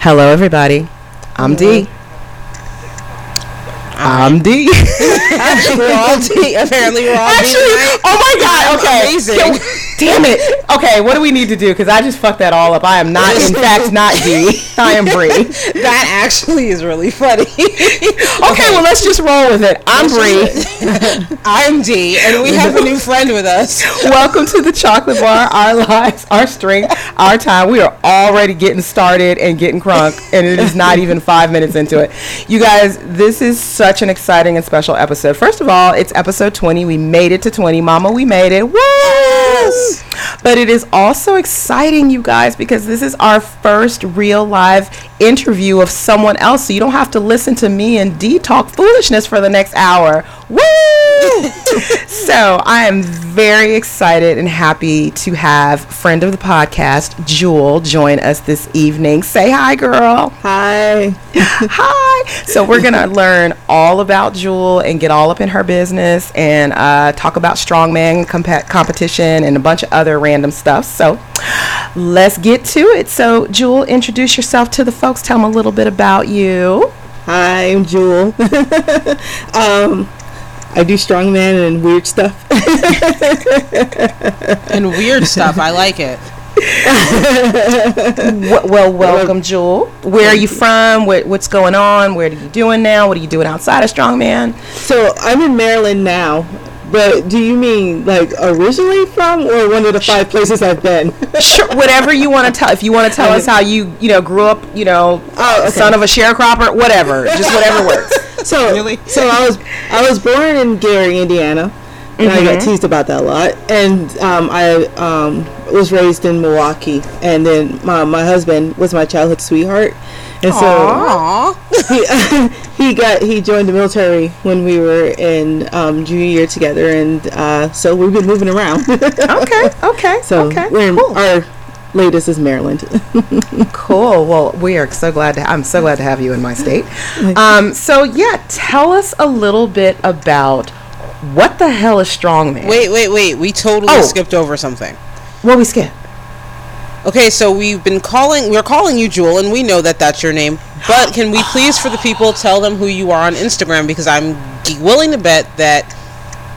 Hello, everybody. I'm D. I'm D. we're all D. Apparently, we're all Actually, D. Right? oh my god, okay. Amazing. Damn it. Okay, what do we need to do? Because I just fucked that all up. I am not, in fact, not D. I am Bri. That actually is really funny. Okay, well, let's just roll with it. I'm Bri. I'm D, and we have a new friend with us. Welcome to the Chocolate Bar, our lives, our strength, our time. We are already getting started and getting crunk, and it is not even five minutes into it. You guys, this is such an exciting and special episode. First of all, it's episode 20. We made it to 20. Mama, we made it. Woo! Yes. But it is also exciting, you guys, because this is our first real live interview of someone else. So you don't have to listen to me and D talk foolishness for the next hour. Woo! so I am very excited and happy to have friend of the podcast, Jewel, join us this evening. Say hi, girl. Hi. Hi. So we're gonna learn all about Jewel and get all up in her business and uh, talk about strongman comp- competition and a bunch of other random stuff. So let's get to it. So Jewel, introduce yourself to the folks. Tell them a little bit about you. Hi, I'm Jewel. um, I do strongman and weird stuff. And weird stuff. I like it. W- well, welcome, Jewel. Where are you from? What, what's going on? Where are you doing now? What are you doing outside of strongman? so I'm in Maryland now. But do you mean like originally from or one of the five places I've been? sure, whatever you want to tell. If you want to tell us how you, you know, grew up, you know, Oh, okay. son of a sharecropper, whatever, just whatever works. So Really? so I was I was born in Gary, Indiana. And I got teased about that a lot. And um, I um, was raised in Milwaukee. And then my, my husband was my childhood sweetheart. And so he, he got he joined the military when we were in um, junior year together, and uh, so we've been moving around. Okay, okay, so okay, we're in, cool. our latest is Maryland. cool. Well, we are so glad to. I'm so glad to have you in my state. Um, so yeah, tell us a little bit about what the hell is strongman. Wait, wait, wait. We totally Oh. skipped over something. what we skip? Okay, so we've been calling, we're calling you Jewel, and we know that that's your name. But can we please, for the people, tell them who you are on Instagram? Because I'm willing to bet that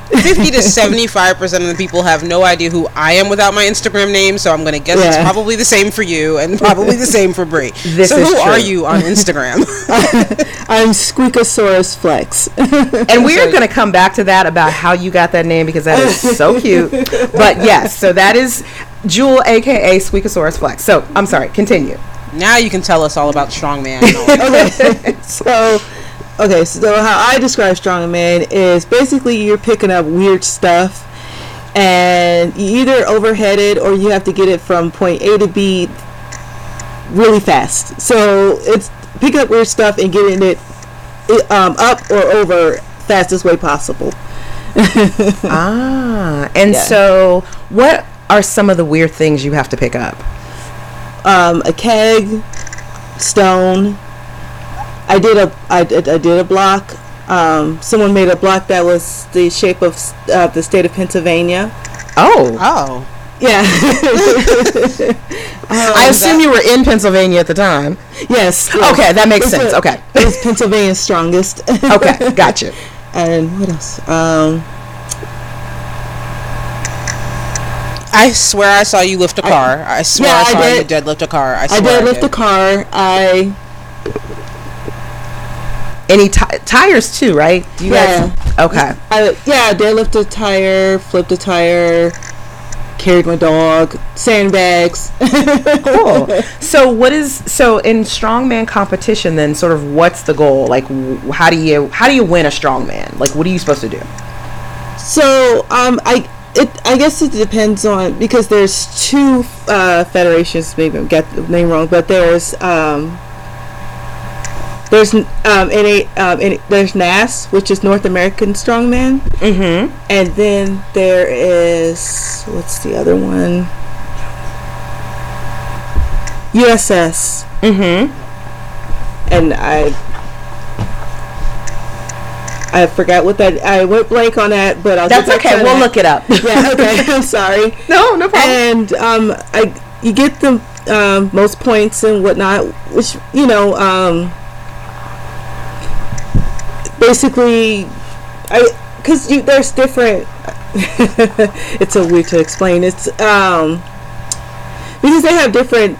50 to 75% of the people have no idea who I am without my Instagram name. So I'm going to guess it's probably the same for you and probably the same for Bri. This so is who are you on Instagram? I'm Squeakasaurus Flex. And we are going to come back to that about how you got that name because that is so cute. But yes, so that is Jewel, aka Squeakasaurus Flex. So I'm sorry, continue. now you can tell us all about Strongman. and okay, so okay, so how I describe strongman is basically you're picking up weird stuff, and you either overhead it or you have to get it from point A to B really fast. So it's picking up weird stuff and getting it, it um, up or over fastest way possible. Ah, and Yeah. so what are some of the weird things you have to pick up? um, a keg, stone. I did a I, did- a block. Um, someone made a block that was the shape of uh, the state of Pennsylvania. Oh, Oh. Yeah. I assume you were in Pennsylvania at the time. yes. Okay, that makes It's sense. a- Okay. It's Pennsylvania's strongest. Okay, gotcha. and what else? Um, I swear I saw you lift a car. I, swear Yeah, I I saw you did. deadlift a car. I, I swear did lift a car. I Any ti tires too, right? You Yeah. guys? Okay. I, yeah, I deadlifted a tire, flipped a tire, carried my dog, sandbags. Cool. So what is so in strongman competition then sort of what's the goal? Like how do you how do you win a strongman? Like what are you supposed to do? So um, I it I guess it depends on because there's two uh, federations. Maybe I got the name wrong, but there's um, there's um, NA, um, NA, there's NAS, which is North American Strongman, Mhm. and then there is what's the other one? USS, Mhm. and I I forgot what that. I went blank on that, but I'll That's okay. We'll that. look it up. Yeah. Okay. I'm sorry. no, no problem. And um, I you get the um, most points and whatnot, which you know um, basically I because you there's different. it's so weird to explain. It's um because they have different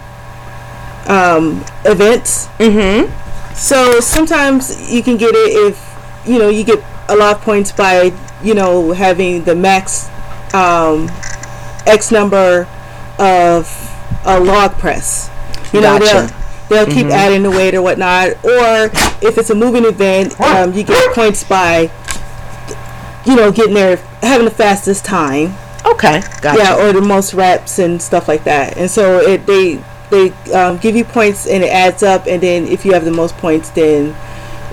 um events. mm-hmm. So sometimes you can get it if you know you get a lot of points by you know having the max um, X number of a log press. You know Gotcha. they'll they'll keep adding the weight or whatnot. Or if it's a moving event, um, you get points by you know getting there having the fastest time. Okay, gotcha. Yeah, or the most reps and stuff like that. And so it they they um, give you points and it adds up. And then if you have the most points, then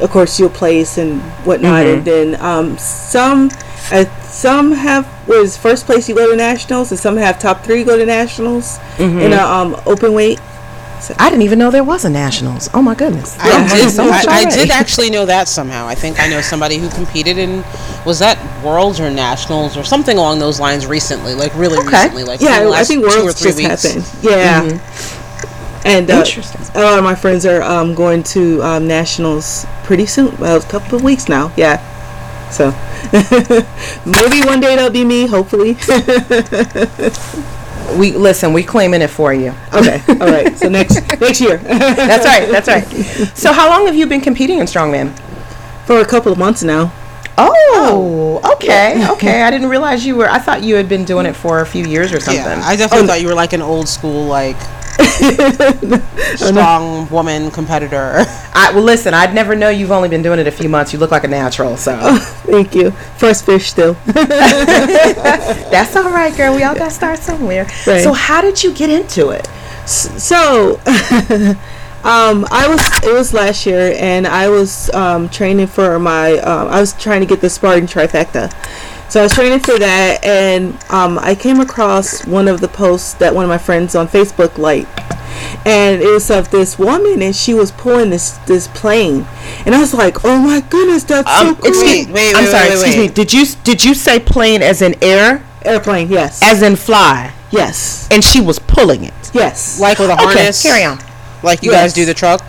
of course you'll place and whatnot. Mhm. And then um, some uh, some have was first place you go to nationals, and some have top three go to nationals in a um, open weight. I didn't even know there was a nationals. Oh my goodness. I, Yeah, did, so I, I did actually know that somehow. I think I know somebody who competed in was that Worlds or Nationals or something along those lines recently, like really Okay. recently, like Yeah, the I last think two or Worlds three just weeks. happened. Yeah. And uh, Interesting. a lot of my friends are um, going to um, nationals pretty soon. Well, a couple of weeks now. Yeah. So maybe one day that'll be me. Hopefully. We listen. We claiming it for you. okay. All right. So next next year That's right. That's right. So, how long have you been competing in strongman? for a couple of months now. Oh, okay, okay. I didn't realize you were. I thought you had been doing it for a few years or something. Yeah, I definitely thought you were like an old school like strong woman competitor. I, well, listen. I'd never know you've only been doing it a few months. You look like a natural, so Thank you. First fish still. that's all right, girl. We all got to start somewhere. Right. So, how did you get into it? So, um, I was it was last year, and I was um, training for my. Um, I was trying to get the Spartan trifecta. So I was training for that, and um, I came across one of the posts that one of my friends on Facebook liked, and it was of this woman, and she was pulling this this plane, and I was like, "Oh my goodness, that's so Um, cool!" excuse, Wait, wait, I'm wait, sorry. wait, excuse wait. me. Did you did you say plane as in air, Airplane, yes, as in fly, yes, and she was pulling it? yes, like with a harness. Okay, carry on. Like you Yes. guys do the truck.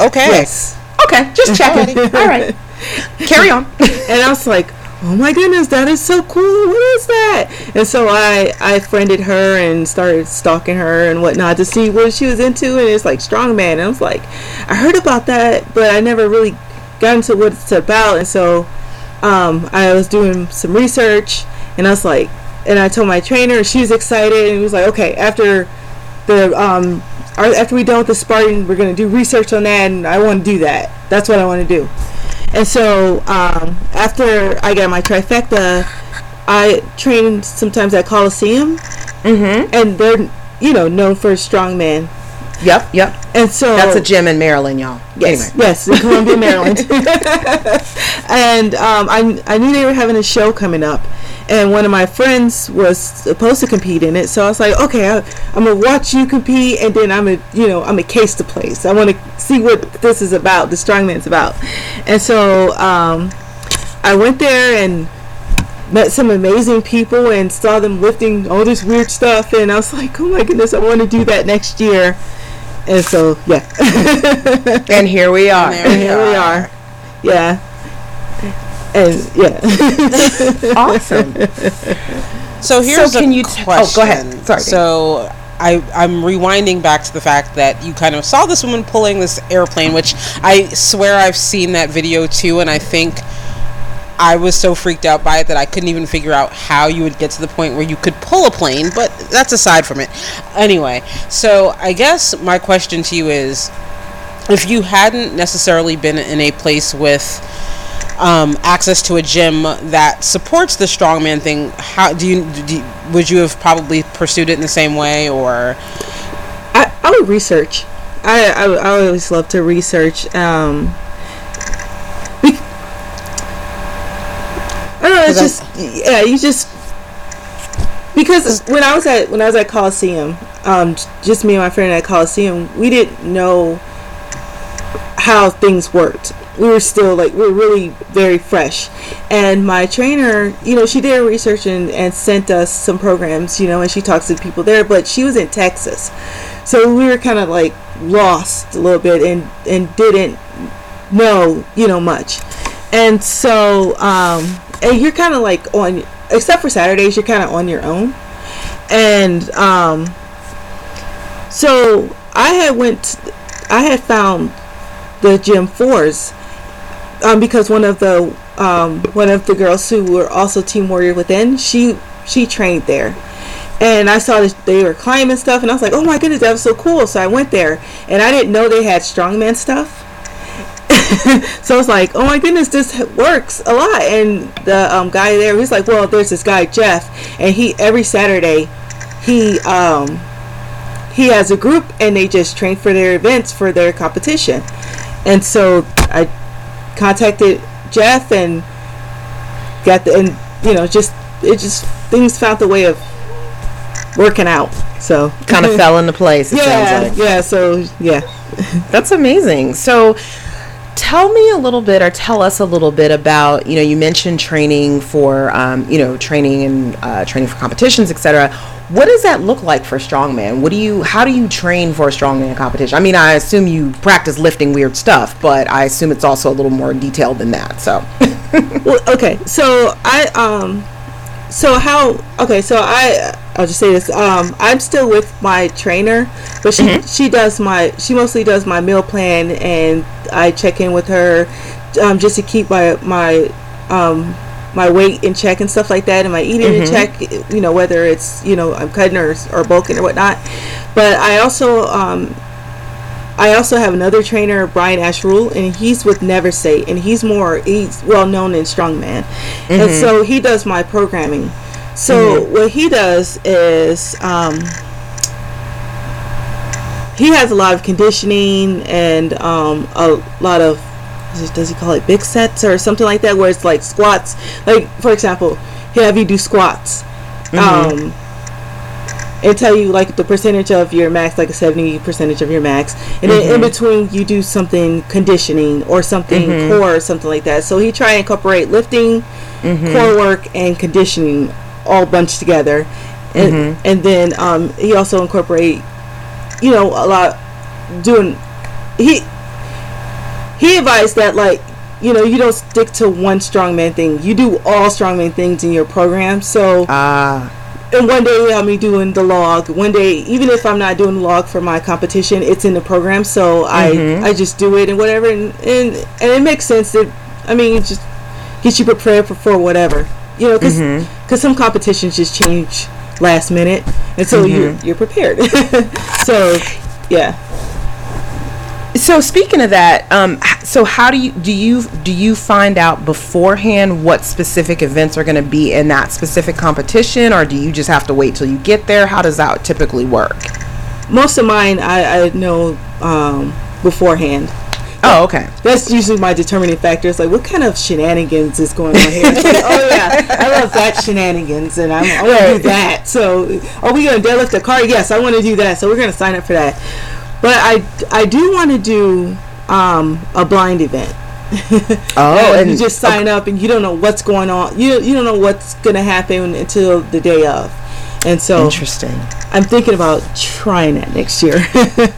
Okay. yes. Okay, just checking. all right, carry on. and I was like, "Oh my goodness, that is so cool! What is that?" And so I I friended her and started stalking her and whatnot to see what she was into, and it's like strongman. And I was like, I heard about that, but I never really got into what it's about. And so um, I was doing some research, and I was like, and I told my trainer, she was excited, and he was like, "Okay, after the um." After we done with the Spartan, we're gonna do research on that, and I want to do that. That's what I want to do. And so um, after I got my trifecta, I trained sometimes at Coliseum, mm-hmm. and they're you know known for strongman. Yep, yep. And so That's a gym in Maryland, y'all. Yes, Anyway. yes, in Columbia, Maryland. and um, I, I knew they were having a show coming up, and one of my friends was supposed to compete in it. So I was like, okay, I, I'm gonna watch you compete, and then I'm gonna, you know, I'm gonna case the place. I want to see what this is about, the strongman's about. And so um, I went there and met some amazing people and saw them lifting all this weird stuff, and I was like, oh my goodness, I want to do that next year. And so, yeah. And here we are. there And here we are. Yeah. And yeah. Awesome. So here's So can a you t- question. oh, go ahead. Sorry. So I, I'm rewinding back to the fact that you kind of saw this woman pulling this airplane, which I swear I've seen that video too, and I think I was so freaked out by it that I couldn't even figure out how you would get to the point where you could pull a plane, but that's aside from it. Anyway, so I guess my question to you is if you hadn't necessarily been in a place with um, access to a gym that supports the strongman thing, how do you, do you would you have probably pursued it in the same way or I, I would research. I, I, I always love to research. Um, I don't know. It's just yeah. You just because when I was at when I was at Coliseum, um, just me and my friend at Coliseum, we didn't know how things worked. We were still like we were really very fresh. And my trainer, you know, she did her research and, and sent us some programs, you know, and she talks to people there. But she was in Texas, so we were kind of like lost a little bit and and didn't know, you know, much. And so, um, and you're kind of like on, except for Saturdays, you're kind of on your own. And um, so I had went, I had found the gym fours um, because one of the um, one of the girls who were also team warrior within she she trained there. And I saw that they were climbing stuff and I was like oh my goodness that was so cool. So I went there and I didn't know they had strongman stuff. So I was like oh my goodness this works a lot. And the um, guy there he's like well there's this guy Jeff and he every Saturday he um, he has a group and they just train for their events for their competition. And so I contacted Jeff and got the and you know just it just things found the way of working out. So kind of fell into place. It yeah, like. yeah. So yeah, That's amazing. So tell me a little bit or tell us a little bit about you know you mentioned training for um, you know training and uh, training for competitions etc what does that look like for a strongman what do you how do you train for a strongman competition i mean i assume you practice lifting weird stuff but i assume it's also a little more detailed than that so well, okay. So I um, so how? Okay, so I I'll just say this. Um, I'm still with my trainer, but she she does my she mostly does my meal plan, and I check in with her, um, just to keep my my um my weight in check and stuff like that, and my eating in check. You know whether it's you know I'm cutting or or bulking or whatnot. But I also um I also have another trainer, Brian Alsruhe, and he's with Never Sate, and he's more he's well known in strongman, and so he does my programming. So what he does is um, he has a lot of conditioning and um, a lot of does he call it big sets or something like that, where it's like squats. Like for example, he'll have you do squats. Mm-hmm. Um, and tell you like the percentage of your max, like a seventy percentage of your max, and then in mm-hmm. between you do something conditioning or something mm-hmm. core or something like that. So he try and incorporate lifting, core work, and conditioning all bunched together, and and then um, he also incorporate, you know, a lot doing he he advised that like you know you don't stick to one strongman thing. You do all strongman things in your program. So ah. and one day I'll be doing the log. One day, even if I'm not doing the log for my competition, it's in the program, so I mm-hmm. I just do it and whatever, and and, and it makes sense. That I mean it just gets you prepared for, for whatever. You know because mm-hmm. some competitions just change last minute, and so you're mm-hmm. you're prepared. so yeah. So speaking of that, um, h- so how do you do you do you find out beforehand what specific events are going to be in that specific competition, or do you just have to wait till you get there? How does that typically work? Most of mine I, I know um, beforehand. Oh, okay. That's usually my determining factor. It's like, what kind of shenanigans is going on here? Like, oh yeah, I love that shenanigans, and I'm, I want to do that. So, are we going to deadlift a car? Yes, I want to do that. So we're going to sign up for that. But I, I do want to do um, a blind event. Oh, and you just sign up, and you don't know what's going on. You you don't know what's going to happen until the day of. And so Interesting. I'm thinking about trying that next year.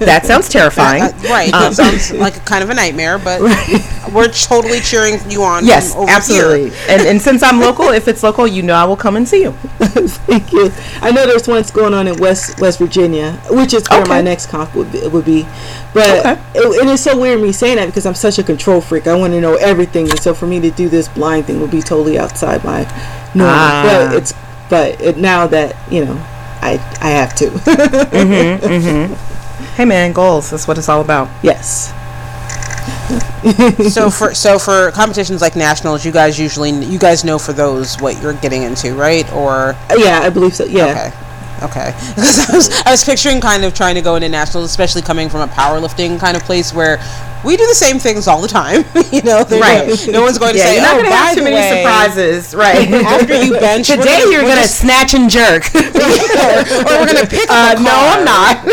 That sounds terrifying. Uh, right. Um, that sounds like a kind of a nightmare, but we're totally cheering you on. yes, from over absolutely. Here. And and since I'm local, if it's local, you know I will come and see you. Thank you. I know there's one's going on in West West Virginia, which is where my next comp would be, would be. But Okay. it, and it's so weird me saying that because I'm such a control freak. I want to know everything, and so for me to do this blind thing would be totally outside my norm. Ah. But it's but it, now that you know, I I have to. Hey man, goals. That's what it's all about. yes. So for so for competitions like nationals, you guys usually you guys know for those what you're getting into, right? Or Uh, Yeah, I believe so. Yeah. okay, Okay, because I was, I was picturing kind of trying to go into nationals, especially coming from a powerlifting kind of place where we do the same things all the time. you know, They're Right. not- no one's going to Yeah, say, you're not "Oh, gonna by have too many way, surprises, right? After you bench, Today gonna- you're gonna snatch and jerk. or, or we're gonna pick Uh, up no, car. I'm not.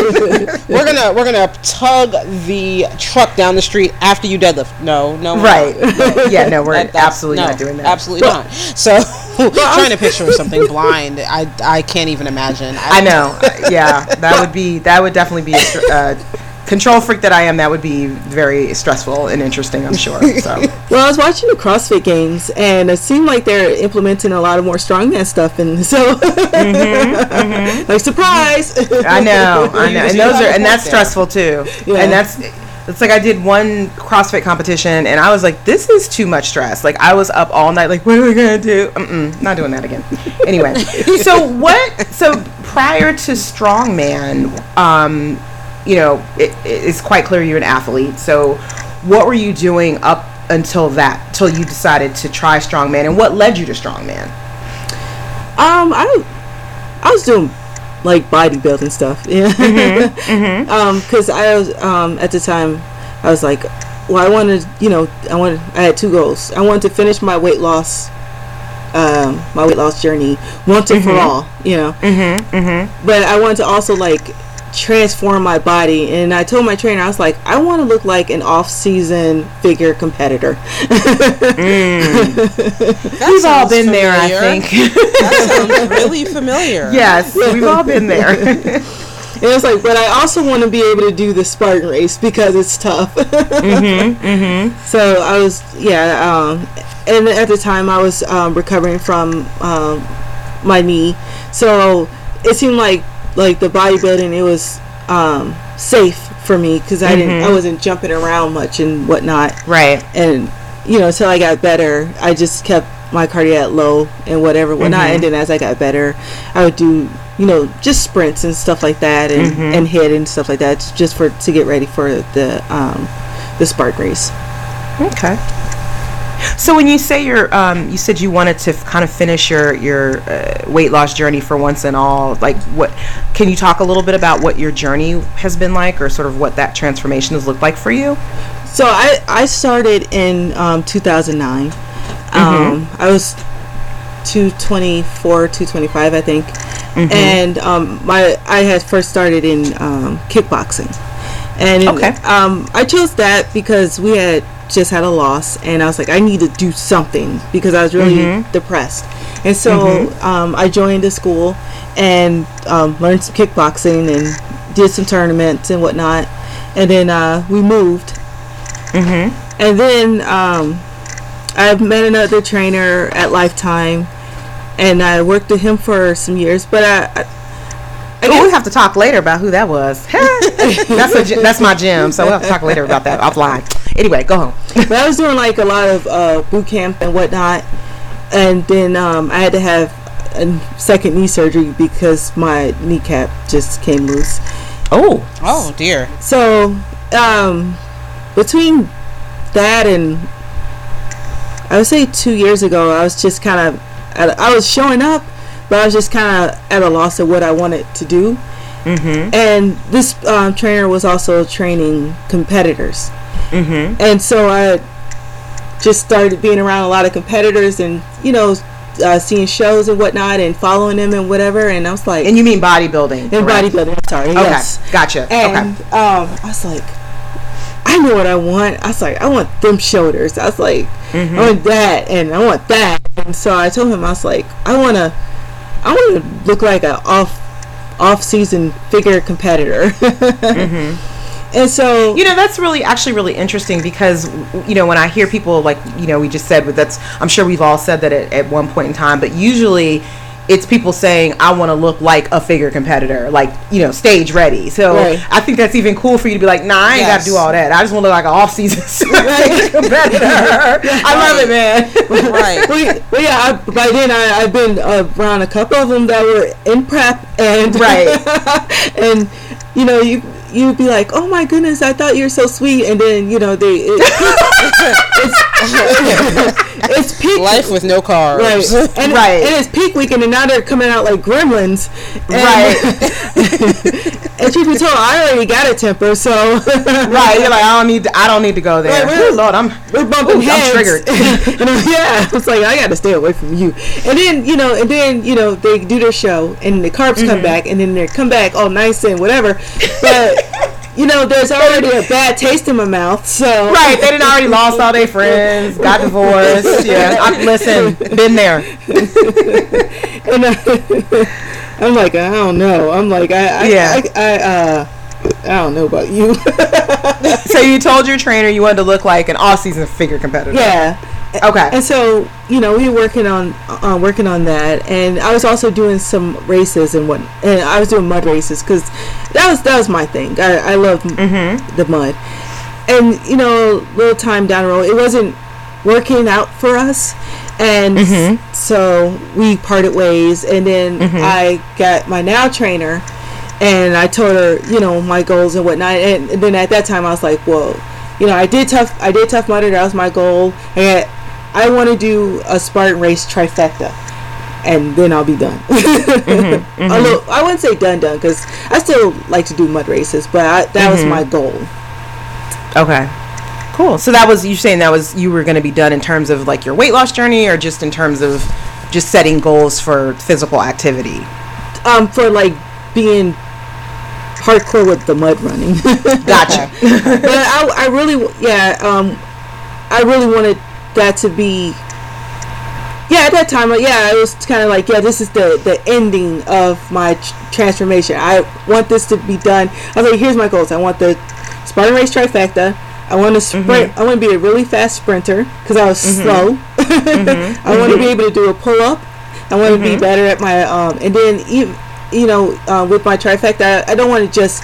We're gonna we're gonna tug the truck down the street after you deadlift. No, no, we're right. not. yeah, no, we're That- absolutely no, not doing that. Absolutely not. So, trying to picture something blind, I, I can't even imagine. I know. Uh, yeah, that would be that would definitely be a str- uh, control freak that I am. That would be very stressful and interesting. I'm sure. So Well, I was watching the CrossFit games, and it seemed like they're implementing a lot of more strongman stuff, and so mm-hmm, mm-hmm. like surprise. I know, I know, and those are and that's there. stressful too. Yeah. And that's it's like I did one CrossFit competition, and I was like, this is too much stress. Like I was up all night, like what are we gonna do? Mm-mm, not doing that again. Anyway, so what? So prior to strongman, um, you know, it, it's quite clear you're an athlete. So what were you doing up until that, till you decided to try strongman, and what led you to strongman? Um, I, I was doing like bodybuilding stuff. Yeah. Um, because I was um at the time, I was like, well, I wanted, you know, I wanted, I had two goals. I wanted to finish my weight loss, um, my weight loss journey once and for all. You know. Mm-hmm, mm-hmm. But I wanted to also like transform my body and I told my trainer I was like I want to look like an off-season figure competitor We've all sounds been there, I think. That sounds really familiar. yes, we've all been there. And it's like, but I also want to be able to do the Spartan race because it's tough. So I was, yeah, um, and at the time I was um, recovering from um, my knee, so it seemed like like the bodybuilding it was um, safe for me because I didn't, I wasn't jumping around much and whatnot, right. and you know, until I got better, I just kept my cardiac low and whatever, whatnot. And then as I got better, I would do, you know, just sprints and stuff like that, and, and HIIT and stuff like that, just for to get ready for the um, the Spark race. Okay. So when you say you're, um, you said you wanted to f- kind of finish your your uh, weight loss journey for once and all. Like, what? Can you talk a little bit about what your journey has been like, or sort of what that transformation has looked like for you? So I I started in um, 2009. Um, I was 224, 225, I think, and um, my I had first started in um, kickboxing, and Okay. um, I chose that because we had just had a loss, and I was like, I need to do something because I was really depressed, and so um, I joined a school and um, learned some kickboxing and did some tournaments and whatnot, and then uh, we moved and then um, I met another trainer at Lifetime, and I worked with him for some years. But I, I, Oh, we have to talk later about who that was. that's a, that's my gym, so we'll have to talk later about that offline. Anyway, go home. but I was doing like a lot of uh, boot camp and whatnot, and then um, I had to have a second knee surgery because my kneecap just came loose. Oh, Oh dear. So um, between that and I would say two years ago, I was just kind of I was showing up, but I was just kind of at a loss of what I wanted to do. Mm-hmm. And this um, trainer was also training competitors, mm-hmm. and so I just started being around a lot of competitors and you know uh, seeing shows and whatnot and following them and whatever. And I was like, and you mean bodybuilding? And correct? bodybuilding. I'm sorry. Okay, Yes. gotcha. And okay. um, I was like, I know what I want. I was like, I want them shoulders. I was like, Mm-hmm. I want that, and I want that. And so I told him, I was like, I want to, I want to look like a off, off season figure competitor. And so You know, that's really actually really interesting because you know when I hear people like you know we just said but that's I'm sure we've all said that at, at one point in time, but usually it's people saying I want to look like a figure competitor, like you know stage ready. So Right. I think that's even cool for you to be like, nah, I ain't got to do all that. I just want to look like an off season competitor. I love it, man. Right. well, yeah- well, yeah. I, by then, I, I've been uh, around a couple of them that were in prep, and Right. and you know, you you'd be like, "Oh my goodness, I thought you were so sweet," and then you know they it, it's, it's peak Life with no carbs. right, and, Right. and it's peak weekend, and now they're coming out like gremlins, and, Right. and truth be told, I already got a temper, so right. You're like, I don't need. To, I don't need to go there. Right, we're- Lord, I'm. we're bumping Ooh, heads. I'm triggered. and I'm- yeah, it's like I got to stay away from you. And then you know, and then you know, they do their show, and the carbs Mm-hmm. come back, and then they come back all nice and whatever. But you know, there's already a bad taste in my mouth. So Right, they didn't already lost all their friends, got divorced. Yeah, I, listen, been there. And I, I'm like, I don't know. I'm like, I, I, Yeah. I, I, uh, I don't know about you. So you told your trainer you wanted to look like an all-season figure competitor. yeah. Okay. And so, you know, we were working on uh, working on that, and I was also doing some races and what, and I was doing mud races because that was that was my thing. I I love Mm-hmm. the mud, and you know, a little time down the road, it wasn't working out for us, and Mm-hmm. so we parted ways, and then I got my now trainer. And I told her, you know, my goals and whatnot. And, and then at that time, I was like, whoa. you know, I did tough. I did tough mudder. That was my goal. And I want to do a Spartan race trifecta, and then I'll be done. Although I wouldn't say done done because I still like to do mud races, but I, that was my goal. Okay. Cool. So that was you saying that was you were going to be done in terms of like your weight loss journey, or just in terms of just setting goals for physical activity. Um, for like being hardcore with the mud running. Gotcha. but I, I really, yeah, um, I really wanted that to be. Yeah, at that time, uh, yeah, it was kind of like, yeah, this is the the ending of my tr- transformation. I want this to be done. I was like, here's my goals. I want the Spartan race trifecta. I want to sprint. I want to be a really fast sprinter because I was slow. I want to be able to do a pull up. I want to be better at my um, and then even you know uh, with my trifecta, I, I don't want to just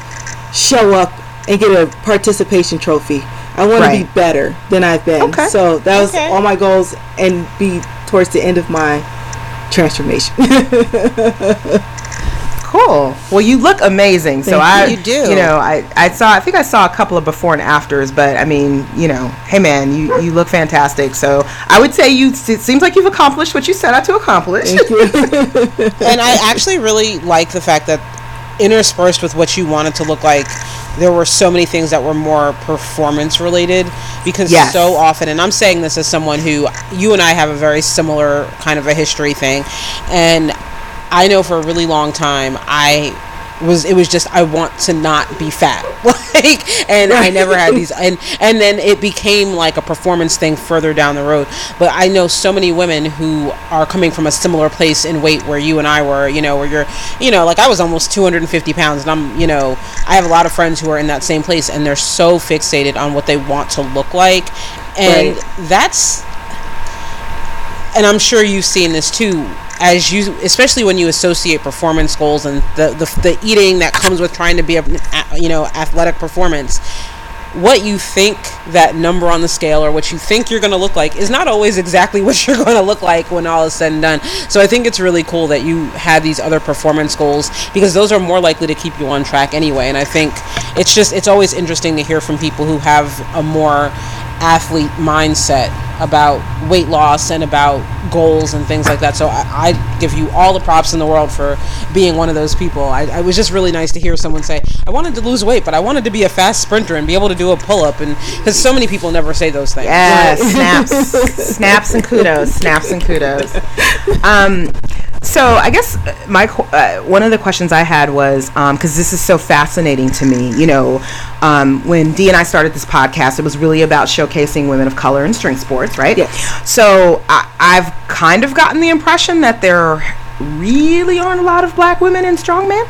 show up and get a participation trophy. I want to be better than I've been. Okay. So that was Okay. all my goals and be towards the end of my transformation. Cool. Well, you look amazing. so Thank I, you. You do. You know, I, I saw. I think I saw a couple of before and afters, but I mean, you know, hey man, you you look fantastic. So I would say you. It seems like you've accomplished what you set out to accomplish. and I actually really like the fact that interspersed with what you wanted to look like, there were so many things that were more performance related because Yes. so often, and I'm saying this as someone who you and I have a very similar kind of a history thing, and I know for a really long time I was it was just I want to not be fat. Like and I never had these and and then it became like a performance thing further down the road. But I know so many women who are coming from a similar place in weight where you and I were you know where you're you know like I was almost 250 pounds and I'm you know I have a lot of friends who are in that same place and they're so fixated on what they want to look like. And Right. that's and I'm sure you've seen this too, as you, especially when you associate performance goals and the the, the eating that comes with trying to be a, you know, athletic performance. What you think that number on the scale or what you think you're going to look like is not always exactly what you're going to look like when all is said and done. So I think it's really cool that you had these other performance goals because those are more likely to keep you on track anyway. And I think it's just it's always interesting to hear from people who have a more athlete mindset about weight loss and about goals and things like that. So I, I give you all the props in the world for being one of those people. I, I was just really nice to hear someone say, I wanted to lose weight, but I wanted to be a fast sprinter and be able to do a pull up. And because so many people never say those things. Yes, snaps, snaps and kudos, snaps and kudos. Um, so I guess uh, my uh, one of the questions I had was because this is so fascinating to me. You know, um, when Di and I started this podcast, it was really about showcasing women of color in strength sports, right? Yes. So I, I've kind of gotten the impression that there really aren't a lot of black women in strongman.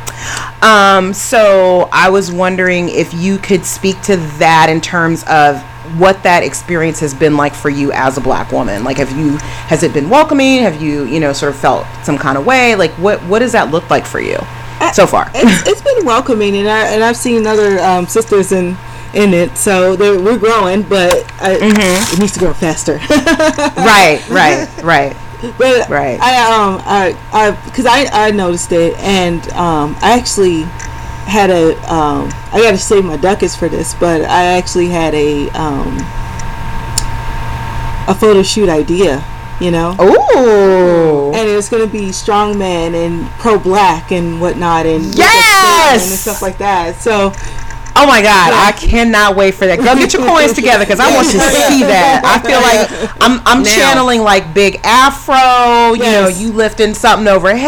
Um, so I was wondering if you could speak to that in terms of what that experience has been like for you as a black woman. Like, have you has it been welcoming? Have you you know sort of felt some kind of way? Like, what what does that look like for you so far? it's, it's been welcoming, and I and I've seen other um, sisters in in it, so we're growing, but I, it needs to grow faster. right, right, right. but Right. I um I I because I I noticed it, and um I actually had a um, I got to save my ducats for this, but I actually had a um, a photo shoot idea, you know. Oh. And it was gonna be strong strongman and pro black and whatnot and Yes! and stuff like that. So Oh my God, I cannot wait for that. Go get your coins together because I want to see that. I feel like I'm I'm Now. channeling like big afro. You know, you lifting something overhead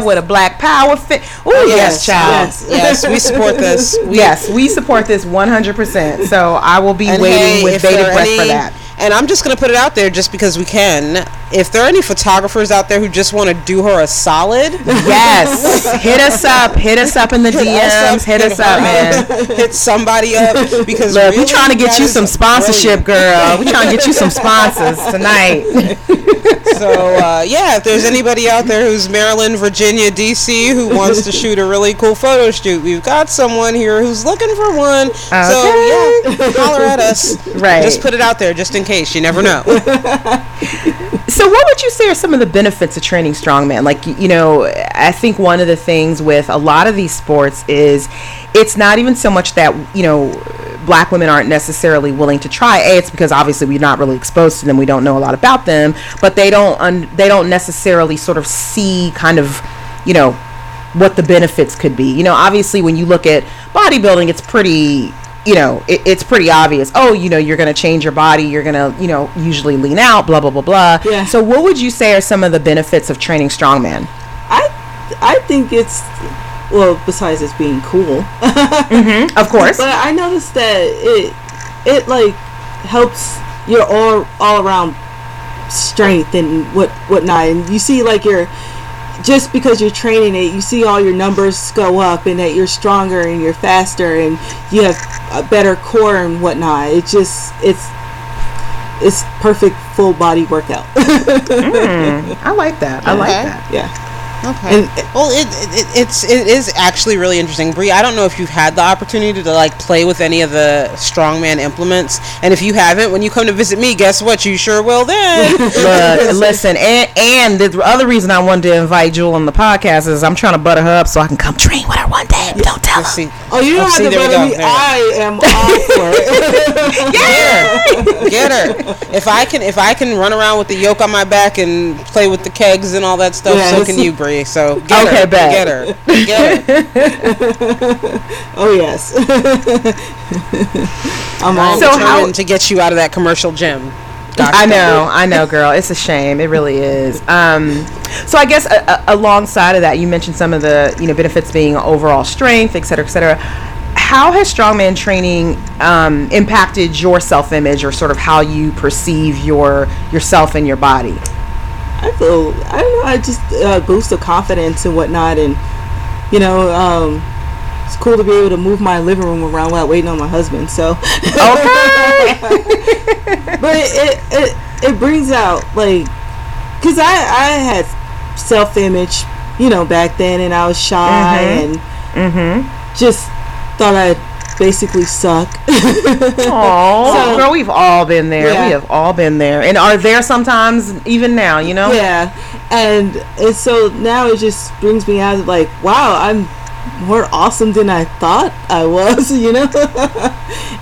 Yes. with a black power fit. Oh yes, child. yes. yes, we support this. We, Yes, we support this 100%. So I will be And waiting hey, with bated breath for that. And I'm just gonna put it out there just because we can. If there are any photographers out there who just want to do her a solid, Yes, hit us up. Hit us up in the DMs. Hit us up, man. hit somebody up because Look, we're trying to get you some sponsorship, brilliant. girl. We're trying to get you some sponsors tonight. So uh, yeah, if there's anybody out there who's Maryland, Virginia, DC who wants to shoot a really cool photo shoot, we've got someone here who's looking for one. So yeah, holler at us. Right. Just put it out there just in case. You never know. So, what would you say are some of the benefits of training strongman? Like, you know, I think one of the things with a lot of these sports is it's not even so much that, you know, black women aren't necessarily willing to try. A, it's because obviously we're not really exposed to them. We don't know a lot about them, but they don't un- they don't necessarily sort of see kind of, you know, what the benefits could be. You know, obviously when you look at bodybuilding, it's pretty, you know, it, it's pretty obvious. Oh, you know, you're going to change your body. You're going to, you know, usually lean out, blah, blah, blah, blah. Yeah. So what would you say are some of the benefits of training strongman? I I think it's well besides it's being cool, mm-hmm. Of course. but I noticed that it it like helps your all all around strength and what whatnot, and you see like your just because you're training it, you see all your numbers go up and that you're stronger and you're faster and you have a better core and whatnot. It just it's it's perfect full body workout. Mm, I like that. I like that. yeah. Okay. And- well, it, it it's it is actually really interesting, Bri. I don't know if you've had the opportunity to like play with any of the strongman implements, and if you haven't, when you come to visit me, guess what? You sure will then. Look, listen, and, and the other reason I wanted to invite Jewel on the podcast is I'm trying to butter her up so I can come train with her one day. But Don't tell Let's her. see. Oh, you don't Oh, have see, to there we bother go. me. There. I am all for it. Get her, get her. If I can, if I can run around with the yoke on my back and play with the kegs and all that stuff, so can you, Bri. So get Okay, her, bet. get her, get her. Oh yes. I'm I'm all So for how- to get you out of that commercial gym. Dr. I know, I know, girl. It's a shame. It really is. Um, so I guess a, a, alongside of that, you mentioned some of the you know benefits being overall strength, et cetera, et cetera. How has strongman training um, impacted your self-image, or sort of how you perceive your yourself and your body? I feel I don't know. I just uh, boost the confidence and whatnot, and you know, um, it's cool to be able to move my living room around while waiting on my husband. So, Okay. but it it it brings out like, cause I I had self image, you know, back then, and I was shy and mm-hmm. just thought I basically suck. Oh, So- girl, we've all been there. Yeah. We have all been there, and are there sometimes even now. You know. Yeah, and and so now it just brings me out of like, wow, I'm more awesome than I thought I was, you know.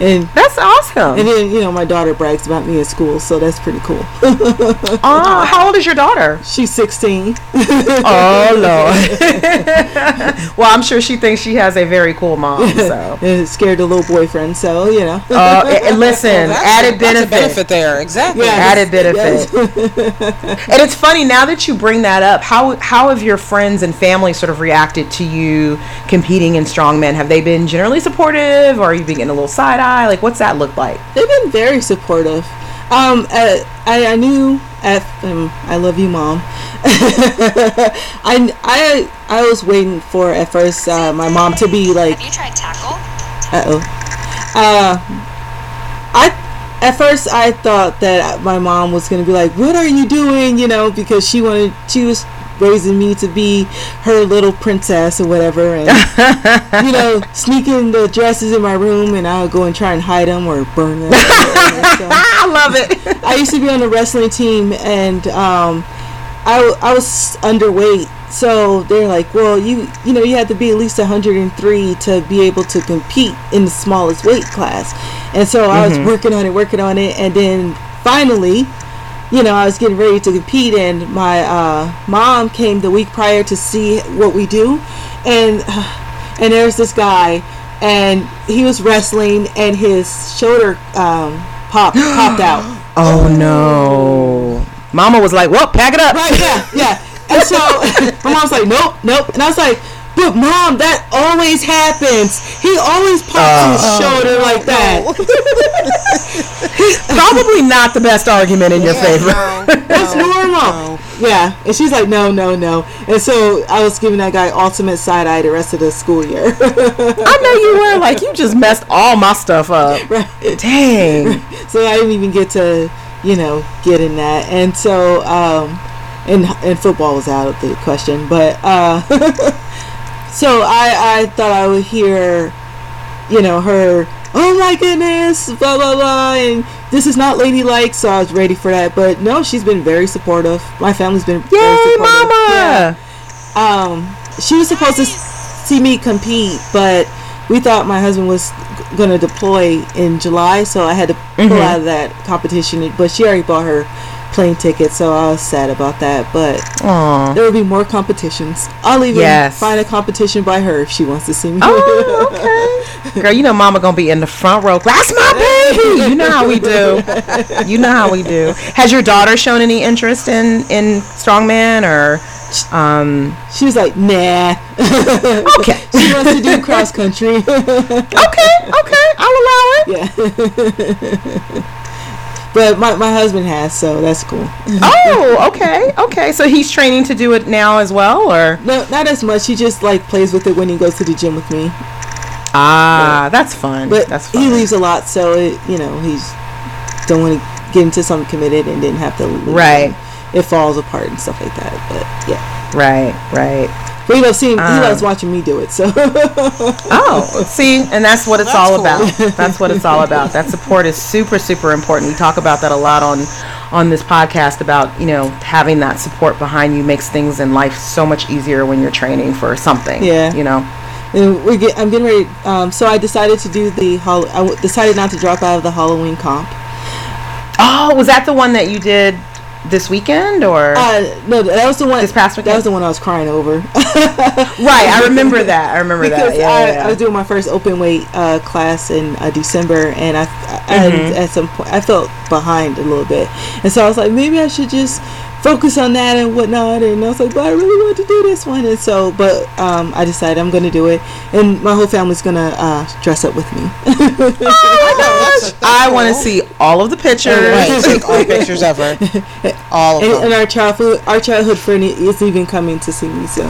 and That's awesome. and then you know my daughter brags about me at school, so that's pretty cool. Oh, how old is your daughter? She's 16. Oh Lord. well, I'm sure she thinks she has a very cool mom. So, and scared the little boyfriend, so you know. uh, and- and listen, Well, that's added a, that's a benefit. benefit there. Exactly. Yeah. Added Yes, benefit. and it's funny now that you bring that up. How how have your friends and family sort of reacted to you competing in strongman? Have they been generally supportive, or are you being getting a little side eye? Like, what's that look like? They've been very supportive. Um, uh, I, I knew at um, I love you, mom. I, I I was waiting for at first uh, my mom to be like, Have you tried tackle? uh oh, uh, I at first I thought that my mom was gonna be like, what are you doing? You know, because she wanted she was raising me to be her little princess or whatever, and you know, sneaking the dresses in my room, and I'll go and try and hide them or burn them. or so. I love it. I used to be on the wrestling team, and um, I, I was underweight. So they're like, well, you you know you have to be at least 103 to be able to compete in the smallest weight class. And so I was working on it, working on it, and then finally, you know, I was getting ready to compete, and my uh, mom came the week prior to see what we do, and and there's this guy, and he was wrestling, and his shoulder um, popped popped out. Oh no. Mama was like, "Well, pack it up." Right, yeah, yeah. And so my mom's like, nope, nope. And I was like, but mom, that always happens. He always pops his shoulder like that. Probably not the best argument in your favor. That's normal. Yeah. And she's like, no, no, no. And so I was giving that guy ultimate side eye the rest of the school year. I know you were like, you just messed all my stuff up. right. Dang. so I didn't even get to, you know, get in that. And so, um, and and football was out of the question. But uh, so I I thought I would hear, you know, her. Oh my goodness, blah blah blah, and this is not ladylike. So I was ready for that. But no, she's been very supportive. My family's been very supportive. mama. Yeah um, she was supposed to see me compete, but we thought my husband was gonna deploy in July, so I had to pull Mm-hmm. out of that competition. But she already bought her plane ticket, so I was sad about that. But Aw. there will be more competitions. I'll even Yes. find a competition by her if she wants to see me. Oh, okay. Girl, you know Mama gonna be in the front row. That's my baby. You know how we do. You know how we do. Has your daughter shown any interest in in strongman or? Um. she was like, "Nah." Okay. she wants to do cross country. Okay. Okay. I'll allow it. yeah. But my, my husband has, so that's cool. Oh. Okay. Okay. So he's training to do it now as well, or? No, not as much. He just like plays with it when he goes to the gym with me. Ah, that's fun. But that's fun. he leaves a lot, so it, you know he's don't want to get into something committed and then have to leave Right. It falls apart and stuff like that. But yeah, Right. Right. But he loves seeing. Um, he loves watching me do it. So Oh, see, and that's what it's That's all cool. about. That's what it's all about. That support is super, super important. We talk about that a lot on on this podcast about you know having that support behind you makes things in life so much easier when you're training for something. Yeah. you know. and we get. I'm getting ready. Um, so I decided to do the. I w- decided not to drop out of the Halloween comp. Oh, was that the one that you did this weekend or? Uh, no, that was the one. This past That was the one I was crying over. right, I remember that. I remember that. Yeah, I, yeah, yeah. I was doing my first open weight uh, class in uh, December, and I, I Mm-hmm. at some point I felt behind a little bit, and so I was like, maybe I should just focus on that and whatnot. And I was like, but I really want to do this one, and so, but um, I decided I'm going to do it, and my whole family's going to uh, dress up with me. Oh, I want to see all of the pictures. Right, take all pictures ever. All of and, them. and our childhood, our childhood friend is even coming to see me, so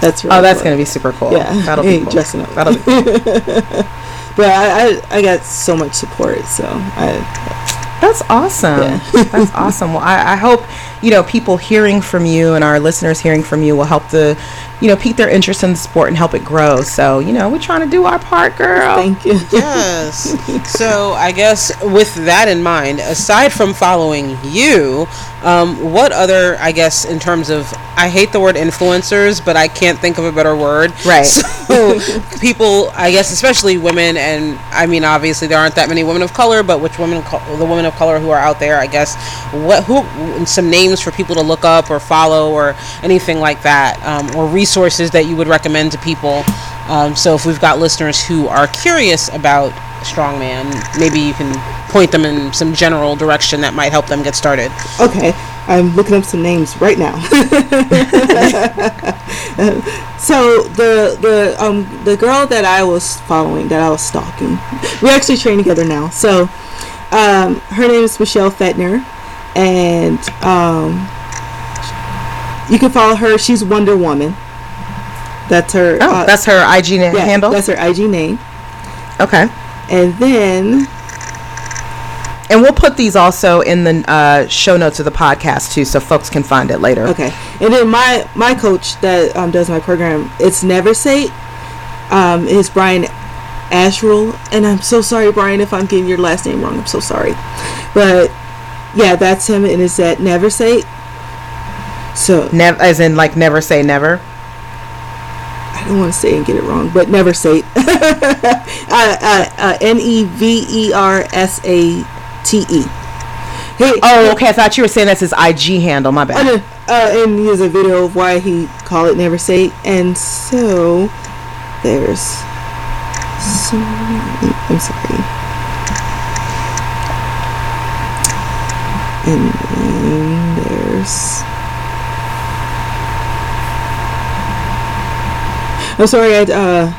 that's really Oh, that's cool. gonna be super cool. Yeah, that'll hey, be cool. dressing up. That'll be But I, I, I got so much support, so I, That's awesome. Yeah. That's awesome. Well, I, I hope you know people hearing from you and our listeners hearing from you will help to, you know, pique their interest in the sport and help it grow. So you know, we're trying to do our part, girl. thank you. Yes. so I guess with that in mind, aside from following you, um, what other, I guess, in terms of, I hate the word influencers, but I can't think of a better word. Right. So people, I guess, especially women, and I mean, obviously there aren't that many women of color, but which women, the women of color who are out there, I guess, what, who, some names for people to look up or follow or anything like that, um, or resources that you would recommend to people. Um, so if we've got listeners who are curious about strongman, maybe you can point them in some general direction that might help them get started. Okay, I'm looking up some names right now. so the the um the girl that I was following, that I was stalking, we actually train together now. So um, her name is Michelle Fetner, and um, you can follow her. She's Wonder Woman. That's her. Oh, uh, that's her IG na- yeah, handle. That's her IG name. okay. And then And we'll put these also in the uh, show notes of the podcast too, so folks can find it later. Okay, and then my my coach that um, does my program, it's Never Sate, um, is Brian Alsruhe, and I'm so sorry, Brian, if I'm getting your last name wrong. I'm so sorry, but yeah, that's him, and it's at Never Sate. So Never, as in like never say never. I don't want to say and get it wrong, but Never Sate. uh, uh, uh, N e v e r s a t e. Hey, Oh, okay. I thought you were saying that's his IG handle. My bad. uh, and here's a video of why he call it Never Sate. And so there's so I'm sorry. And then there's I'm sorry, I uh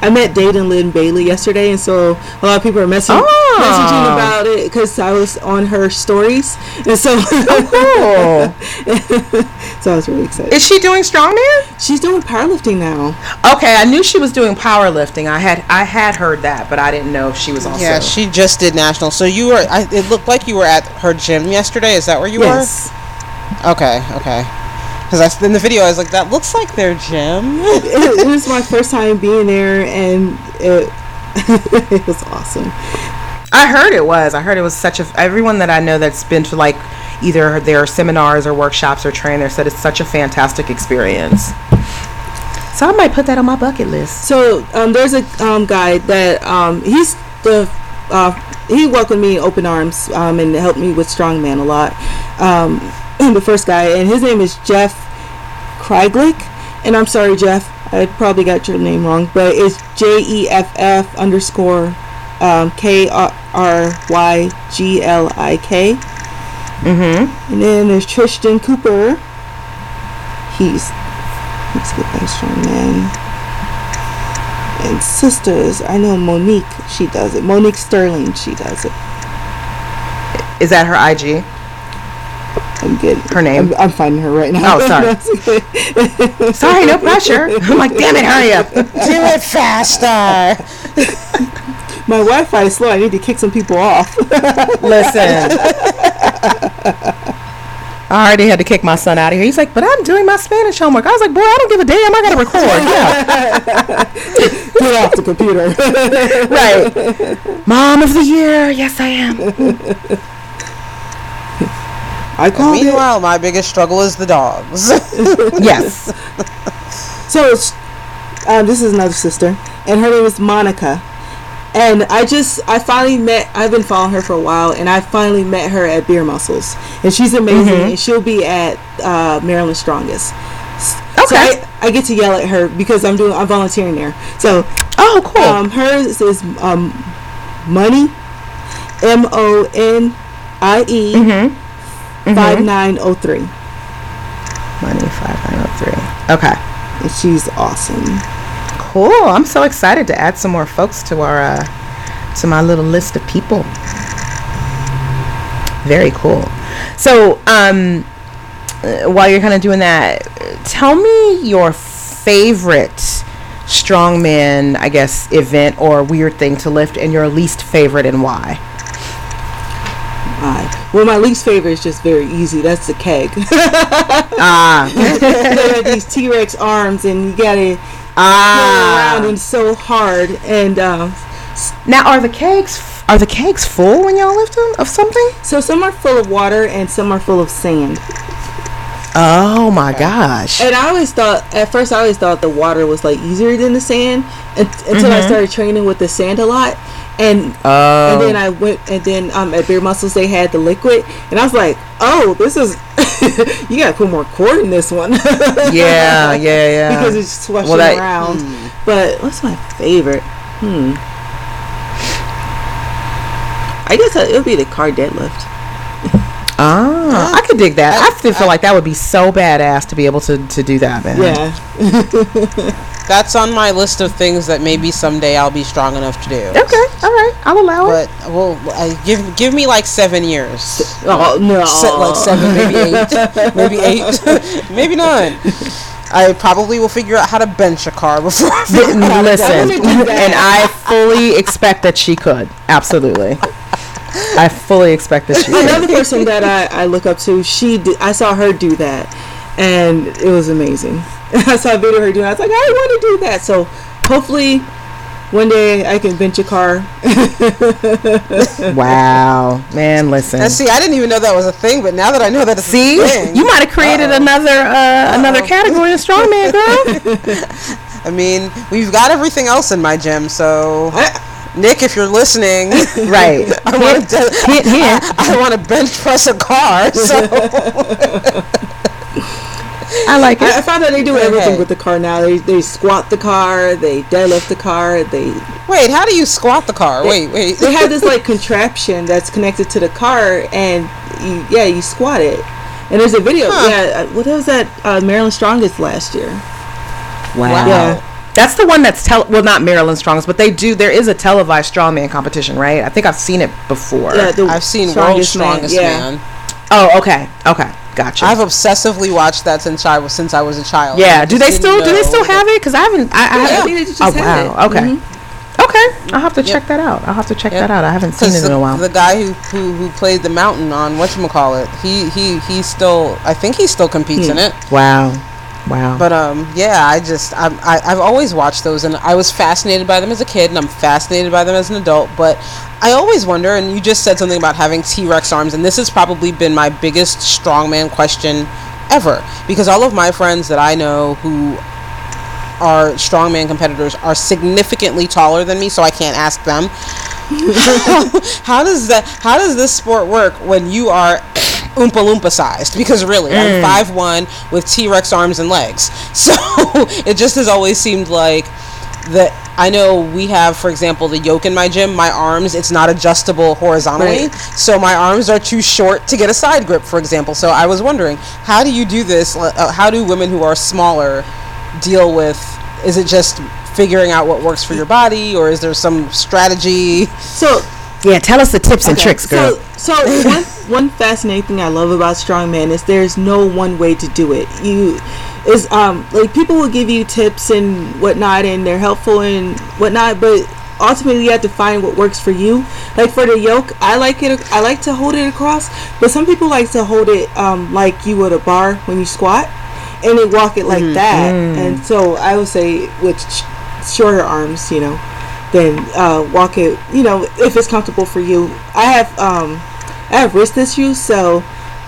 I met Dayton Lynn Bailey yesterday, and so a lot of people are messaging, Oh. messaging about it because I was on her stories, and so Cool. so I was really excited. Is she doing strongman? She's doing powerlifting now. Okay, I knew she was doing powerlifting. I had I had heard that, but I didn't know if she was also. Yeah, she just did national. So you were. I, it looked like you were at her gym yesterday. Is that where you Yes, were? Okay. Okay. Because in the video, I was like, "That looks like their gym." it, it was my first time being there, and it it was awesome. I heard it was. I heard it was such a. Everyone that I know that's been to like either their seminars or workshops or train there said it's such a fantastic experience. So I might put that on my bucket list. So um, there's a um, guy that um, he's the uh, he welcomed me open arms um, and helped me with strongman a lot. The first guy, and his name is Jeff Kryglik. And I'm sorry, Jeff, I probably got your name wrong, but it's J E F F underscore um, K R Y G L I K. Mm-hmm. And then there's Tristan Cooper. He's let's get that strong man. And sisters, I know Monique, she does it. Monique Sterling, she does it. Is that her IG? I'm good. Her name? I'm, I'm finding her right now. Oh, sorry. Sorry, no pressure. I'm like, damn it, hurry up. Do it faster. My Wi-Fi is slow. I need to kick some people off. Listen. I already had to kick my son out of here. He's like, but I'm doing my Spanish homework. I was like, boy, I don't give a damn. I got to record. Yeah. Get off the computer. right. Mom of the year. Yes, I am. I called. Meanwhile, my biggest struggle is the dogs. Yes. So, um, this is another sister, and her name is Monica. And I just, I finally met, I've been following her for a while, and I finally met her at Beer Muscles. And she's amazing, and she'll be at uh, Maryland Strongest. So Okay. I, I get to yell at her because I'm doing, I'm volunteering there. So, Oh, cool. um, hers is um, Monie, M O N I E, Mm-hmm. 5903. Monie 5903. Okay. And she's awesome. Cool. I'm so excited to add some more folks to our uh, to my little list of people. Very cool. So, um, uh, while you're kind of doing that, tell me your favorite strongman, I guess, event or weird thing to lift, and your least favorite, and why. Alright. Well, my least favorite is just very easy. That's the keg. Ah, they have these T Rex arms, and you gotta go ah. around and so hard. And um, Now, are the kegs are the kegs full when y'all lift them of something? so some are full of water, and some are full of sand. Oh my gosh. And I always thought, at first, I always thought the water was like easier than the sand, un- until I started training with the sand a lot. And Oh. and then I went, and then um, at Beer Muscles they had the liquid, and I was like, oh, this is you gotta put more cord in this one. yeah, yeah, yeah. because it's swishing Well, that- around. But what's my favorite? Hmm. I guess it would be the car deadlift. Ah, I could dig that. I feel, feel like that would be so badass to be able to, to do that, man. Yeah. That's on my list of things that maybe someday I'll be strong enough to do. Okay, all right. I'll allow it. But well, I give give me like seven years. Oh no. Se- like seven, maybe eight, maybe eight, maybe nine. I probably will figure out how to bench a car before. I figure out how Listen, wanna do that. and I fully expect that she could. Absolutely. I fully expect that she could. Another person that I, I look up to, she did, I saw her do that, and it was amazing. I saw a video of her doing. it. I was like, I want to do that. So hopefully, one day I can bench a car. Wow, man, listen. And see, I didn't even know that was a thing, but now that I know that it's See, a thing, you might have created another uh, another category of strongman, girl. I mean, we've got everything else in my gym, so Nick, if you're listening, right. I want to Hint, hint. I, want to bench press a car. So I like I, I it. found out they do everything ahead. with the car now. They they squat the car, they deadlift the car, they wait, how do you squat the car? Wait, wait. they have this like contraption that's connected to the car, and you, yeah, you squat it. And there's a video. Huh. Yeah, uh, what was that? Uh, Maryland Strongest last year. Wow. Yeah. That's the one that's tel- well, not Maryland Strongest, but they do. There is a televised strongman competition, right? I think I've seen it before. Yeah, the I've seen World's Strongest yeah. Man. Oh, okay, okay, gotcha. I've obsessively watched that since I was since I was a child. yeah. I Do they didn't still do they still have it? Because I haven't. I, I I haven't. think they just Oh had wow. it. Okay. Mhm. Okay. I'll have to Yep. check that out. I'll have to check Yep. that out. I haven't seen Because it in a the, while. the guy who, who who played the mountain on whatchamacallit, he he he still I think he still competes Hmm. in it. wow. Wow. But um yeah, I just I, I I've always watched those and I was fascinated by them as a kid and I'm fascinated by them as an adult. But I always wonder, and you just said something about having T Rex arms, and this has probably been my biggest strongman question ever because all of my friends that I know who are strongman competitors are significantly taller than me, so I can't ask them. how does that? How does this sport work when you are oompa loompa sized? Because really, I'm five one with T Rex arms and legs, so it just has always seemed like that. I know we have, for example, the yoke in my gym. My arms, it's not adjustable horizontally, Right. so my arms are too short to get a side grip, for example. So I was wondering, how do you do this? Uh, how do women who are smaller deal with? Is it just figuring out what works for your body, or is there some strategy? So yeah. Tell us the tips and tricks, girl. So, so one one fascinating thing I love about strongman is there's no one way to do it. You is um like people will give you tips and whatnot, and they're helpful and whatnot, but ultimately you have to find what works for you. Like for the yoke, I like it. I like to hold it across, but some people like to hold it um like you would a bar when you squat, and they walk it like that. And so I would say with sh- shorter arms, you know then uh, walk it. You know, if it's comfortable for you. I have um, I have wrist issues, so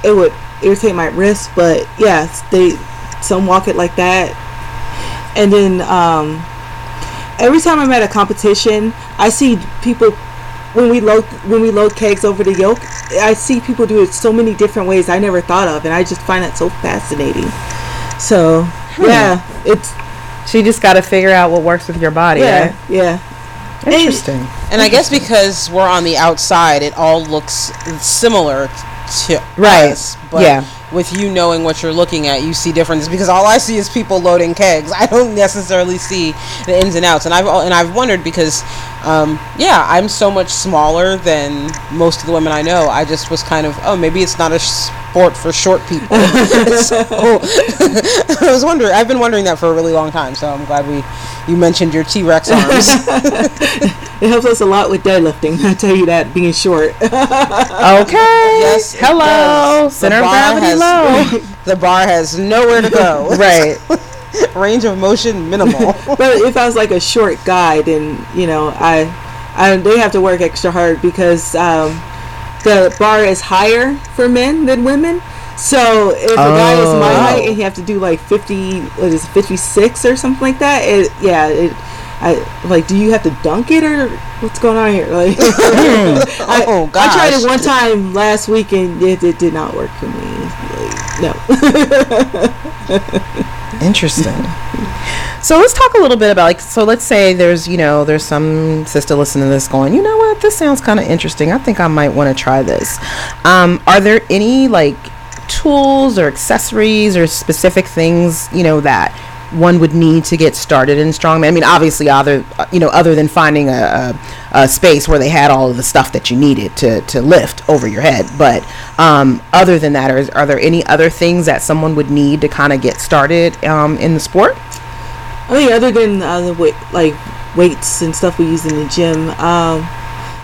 it would irritate my wrist. But yes, they some walk it like that, and then um, every time I'm at a competition, I see people when we load when we load kegs over the yoke. I see people do it so many different ways I never thought of, and I just find that so fascinating. So yeah, it's So you just got to figure out what works with your body. yeah Right? yeah. Interesting. And I guess because we're on the outside, it all looks similar to Right. us. But Yeah. with you knowing what you're looking at, you see differences. Because all I see is people loading kegs. I don't necessarily see the ins and outs. And I've and I've wondered because, um, yeah, I'm so much smaller than most of the women I know. I just was kind of, oh, maybe it's not a sport for short people. so, I was wondering. I've been wondering that for a really long time. So I'm glad we you mentioned your T Rex arms. It helps us a lot with deadlifting. I tell you that being short. Okay. Yes, Hello. Center The of gravity has- low. the bar has nowhere to go. right. Range of motion minimal. but if I was like a short guy, then you know I, I they have to work extra hard because um, the bar is higher for men than women. So if a guy is my Oh. height and you have to do like fifty, what is it, fifty six or something like that? It, yeah, it. I like. Do you have to dunk it or what's going on here? Like, I, Oh, I tried it one time last week and it, it did not work for me. Like, no. Interesting. So let's talk a little bit about like so let's say there's you know there's some sister listening to this going you know what this sounds kind of interesting I think I might want to try this. Um, are there any like tools or accessories or specific things you know that one would need to get started in strongman? I mean obviously other uh, you know other than finding a, a, a space where they had all of the stuff that you needed to to lift over your head, but um, other than that, are, are there any other things that someone would need to kind of get started um, in the sport? I mean, other than uh, the weight, like weights and stuff we use in the gym, um,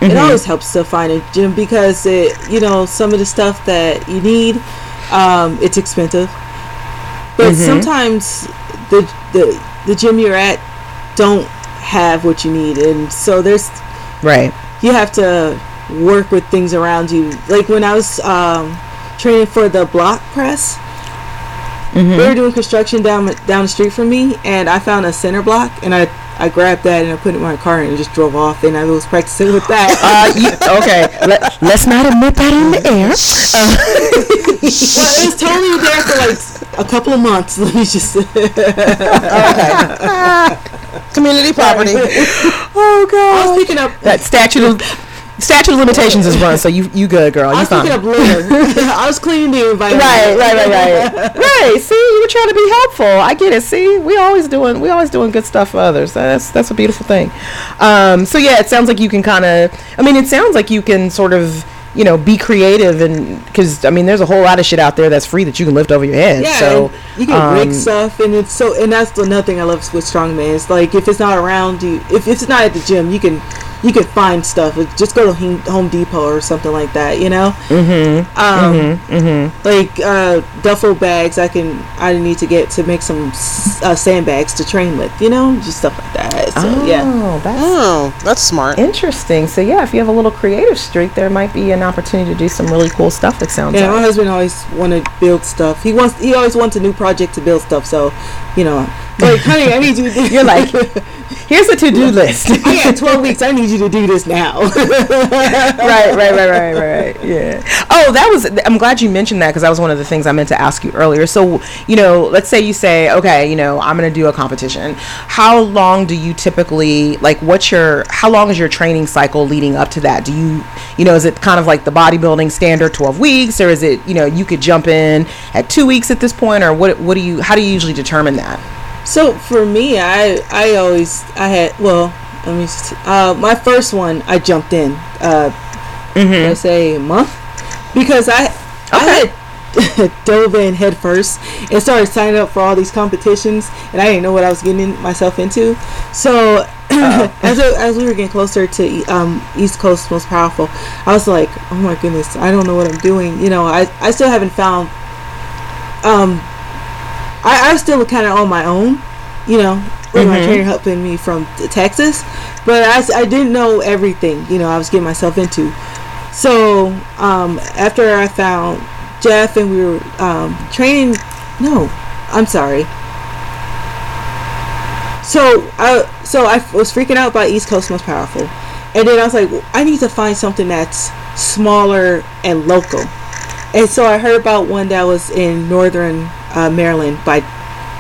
it always helps to find a gym because it, you know, some of the stuff that you need, um, it's expensive. But sometimes the, the the gym you're at don't have what you need, and so there's Right. you have to work with things around you. Like when I was um, training for the block press, we were doing construction down down the street from me, and I found a center block, and I I grabbed that and I put it in my car and just drove off, and I was practicing with that. Uh, you, okay. Let, let's not admit that in the air. well, it was totally there for like a couple of months. Let me just. Community property. Oh God! I God. was picking up. That statute of statute of limitations is run, so you you good, girl. I You was fine. picking up litter. I was cleaning the environment. Right, right, right, right. right. See, you were trying to be helpful. I get it. See, we always doing we always doing good stuff for others. That's that's a beautiful thing. Um, so yeah, it sounds like you can kind of. I mean, it sounds like you can sort of you know be creative and because I mean, there's a whole lot of shit out there that's free that you can lift over your head. Yeah, so you can rig um, stuff, and it's so, and that's another thing I love with strongman. It's like if it's not around you, if it's not at the gym, you can, you can find stuff. Just go to Home Home Depot or something like that. You know, mm-hmm. Um, mm-hmm. like uh, duffel bags. I can, I need to get to make some uh, sandbags to train with. You know, just stuff like that. So oh, yeah, that's Oh, that's smart. interesting. So yeah, if you have a little creative streak, there might be an opportunity to do some really cool stuff. It sounds yeah. My husband always want to build stuff. He wants, he always wants a new project to build stuff. So, you know, like honey, I need you. To, You're like, here's a to-do list. I got 12 weeks. I need you to do this now. right, right, right, right, right. Yeah. Oh, that was. I'm glad you mentioned that because that was one of the things I meant to ask you earlier. So, you know, let's say you say, okay, you know, I'm going to do a competition. How long do you typically like? What's your? How long is your training cycle leading up to that? Do you, you know, is it kind of like the bodybuilding standard 12 weeks, or is it, you know, you could jump in at two weeks at this point, or what? What do you? How do you usually determine that? So for me, I I always I had well, let me uh my first one I jumped in uh let's say a month because I I had dove in head first and started signing up for all these competitions and I didn't know what I was getting myself into. So as I, as we were getting closer to um, East Coast Most Powerful, I was like, oh my goodness, I don't know what I'm doing. You know, I I still haven't found um I, I still kind of on my own, you know, with my trainer helping me from Texas, but I, I didn't know everything, you know, I was getting myself into. So um, after I found Jeff and we were um, training, no, I'm sorry. So I so I was freaking out by East Coast Most Powerful, and then I was like, I need to find something that's smaller and local. And so I heard about one that was in northern uh, Maryland by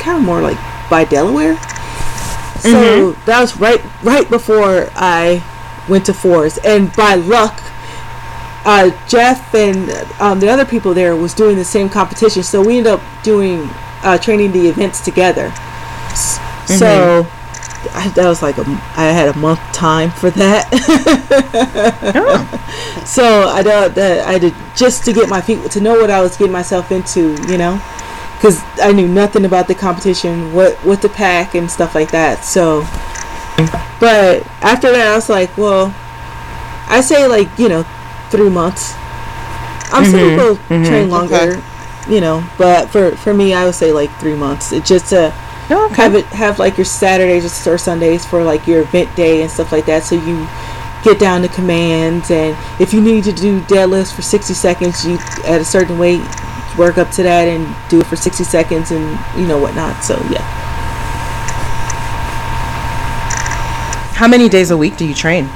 kind of more like by Delaware. So that was right right before I went to Forest, and by luck, uh, Jeff and um, the other people there was doing the same competition. So we ended up doing uh, training the events together. S- So I, that was like a, I had a month time for that. So I that I did just to get my feet to know what I was getting myself into, you know, because I knew nothing about the competition, what what to pack and stuff like that. So, but after that, I was like, well, I say like you know, three months. I'm still mm-hmm, gonna go train longer, you know, but for for me, I would say like three months. It just to okay. have it have like your Saturdays or Sundays for like your event day and stuff like that. So you get down to commands, and if you need to do deadlifts for 60 seconds, you at a certain weight work up to that and do it for 60 seconds and you know whatnot. So yeah, How many days a week do you train?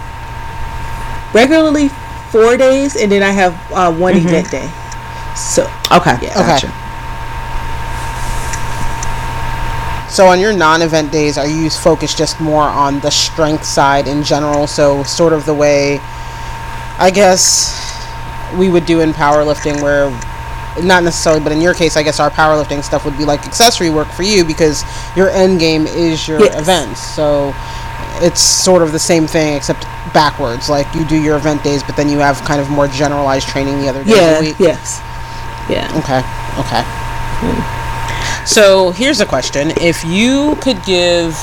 regularly four days, and then I have uh, one event day. So Okay. Yeah. Gotcha. So on your non-event days, are you focused just more on the strength side in general? So sort of the way, I guess, we would do in powerlifting, where not necessarily, but in your case, I guess our powerlifting stuff would be like accessory work for you because your end game is your Yes. events. So it's sort of the same thing except backwards. Like you do your event days, but then you have kind of more generalized training the other days yeah, a week. yes, yeah. Okay. Okay. Hmm. So here's a question: If you could give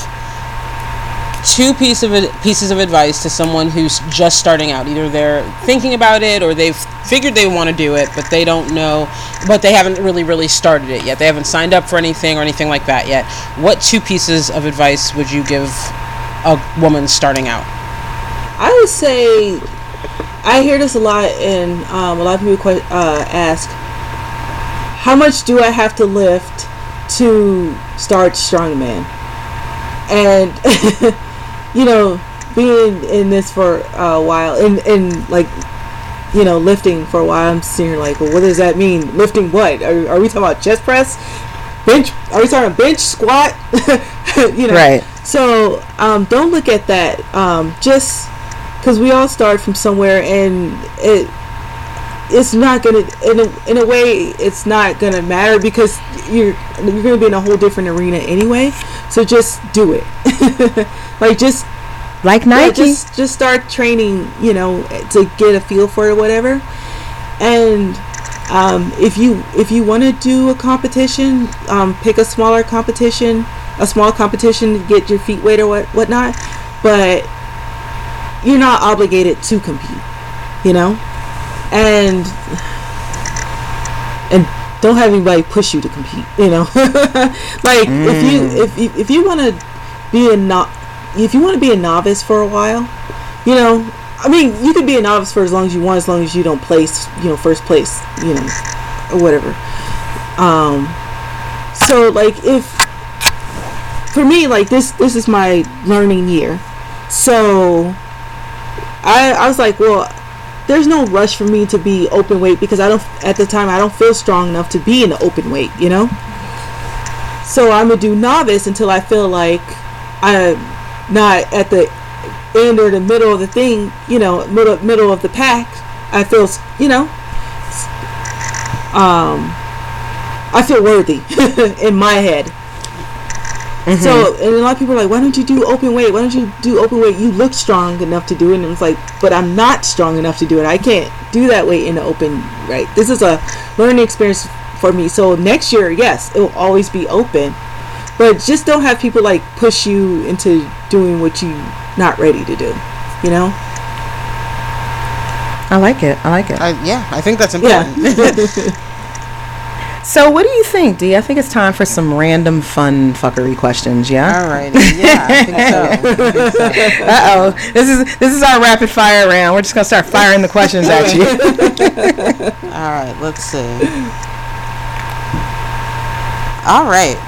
two piece of pieces of advice to someone who's just starting out, either they're thinking about it or they've figured they want to do it, but they don't know, but they haven't really, really started it yet. They haven't signed up for anything or anything like that yet. What two pieces of advice would you give a woman starting out? I would say I hear this a lot, and um, a lot of people que- uh, ask, "How much do I have to lift to start strongman?" And you know, being in this for a while, and and like you know, lifting for a while, I'm sitting here like, well, what does that mean? Lifting what? Are, are we talking about chest press? Bench? Are we talking about bench squat? you know, Right. So um, don't look at that. Um, just because we all start from somewhere, and it it's not gonna in a, in a way it's not gonna matter because you're you're gonna be in a whole different arena anyway. So just do it. like just Like yeah, Nike. just just start training, you know, to get a feel for it or whatever. And um, if you if you want to do a competition, um, pick a smaller competition, a small competition to get your feet weight or what whatnot. But you're not obligated to compete, you know, and and don't have anybody push you to compete, you know. like if you if you, if you want to be a not if you want to be a novice for a while, you know, I mean, you could be a novice for as long as you want, as long as you don't place, you know, first place, you know, or whatever. Um, so like if for me, like this, this is my learning year, so I I was like, well, there's no rush for me to be open weight because I don't at the time I don't feel strong enough to be in the open weight, you know. So I'm gonna do novice until I feel like I'm not at the end or the middle of the thing, you know, middle middle of the pack. I feel, you know, um, I feel worthy in my head. So, and a lot of people are like, why don't you do open weight? Why don't you do open weight? You look strong enough to do it. And it's like, but I'm not strong enough to do it. I can't do that weight in the open, right? This is a learning experience for me. So next year, yes, it will always be open. But just don't have people like push you into doing what you not ready to do. You know? I like it. I like it. I, yeah, I think that's important. Yeah. important. So, what do you think, Di? I think it's time for some random fun fuckery questions. Yeah. All right. Yeah, I think so. So. Uh oh. This is this is our rapid fire round. We're just gonna start firing the questions at you. All right, let's see. All right.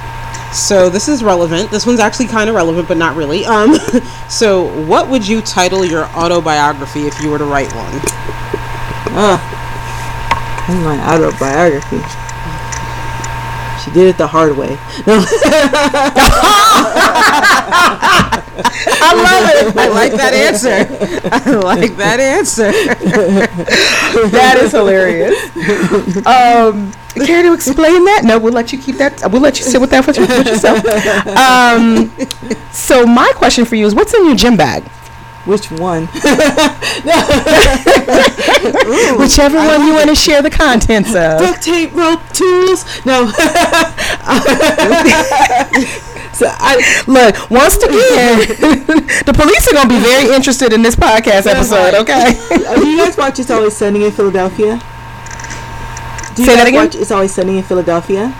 So this is relevant. This one's actually kind of relevant, but not really. Um, so what would you title your autobiography if you were to write one? Uh, my autobiography. She did it the hard way. No. I love it. I like that answer. I like that answer. That is hilarious. Um, care to explain that? No, we'll let you keep that. We'll let you sit with that for, with yourself. Um, so my question for you is, what's in your gym bag? Which one? Whichever one you want to share the contents of. Duct tape, rope, tools. No. so I Look, once again, the police are gonna be very interested in this podcast episode. Okay. You guys watch It's Always Sunny in Philadelphia? Do you Say that again? watch It's Always Sunny in Philadelphia?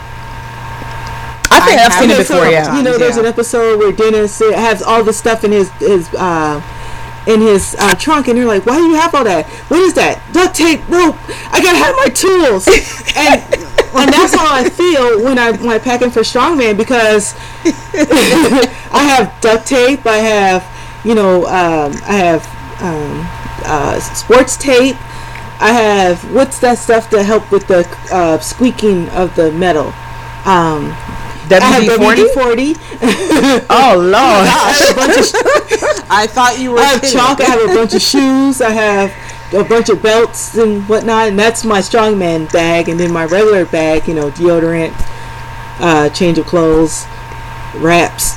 I think I I've seen it before. Yeah. You know, there's Yeah. an episode where Dennis uh, has all the stuff in his his uh, in his uh, trunk, and you're like, "Why do you have all that? What is that? Duct tape, rope. I gotta have my tools." and and that's how I feel when I when I'm packing for strongman because I have duct tape. I have you know um, I have um, uh, sports tape. I have what's that stuff to help with the uh, squeaking of the metal. Um, WD forty. WD-40. Oh lord. I have a bunch of I thought you were. I have kidding. chalk. I have a bunch of shoes. I have a bunch of belts and whatnot. And that's my strongman bag. And then my regular bag, you know, deodorant, uh, change of clothes, wraps,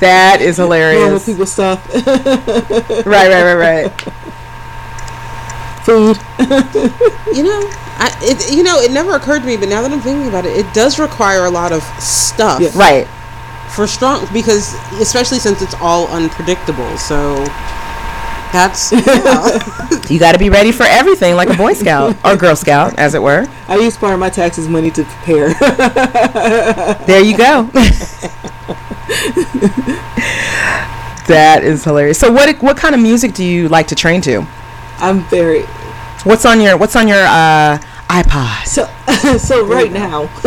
That is hilarious. normal people stuff, Right, right, right, right. Food. You know, I it, you know it never occurred to me, but now that I'm thinking about it, it does require a lot of stuff Yeah. Right. for strong because especially since it's all unpredictable. So that's yeah. You got to be ready for everything, like a Boy Scout or Girl Scout, as it were. I use part of my taxes money to prepare. There you go. That is hilarious. So what what kind of music do you like to train to? I'm very What's on your What's on your uh, iPod? so so right now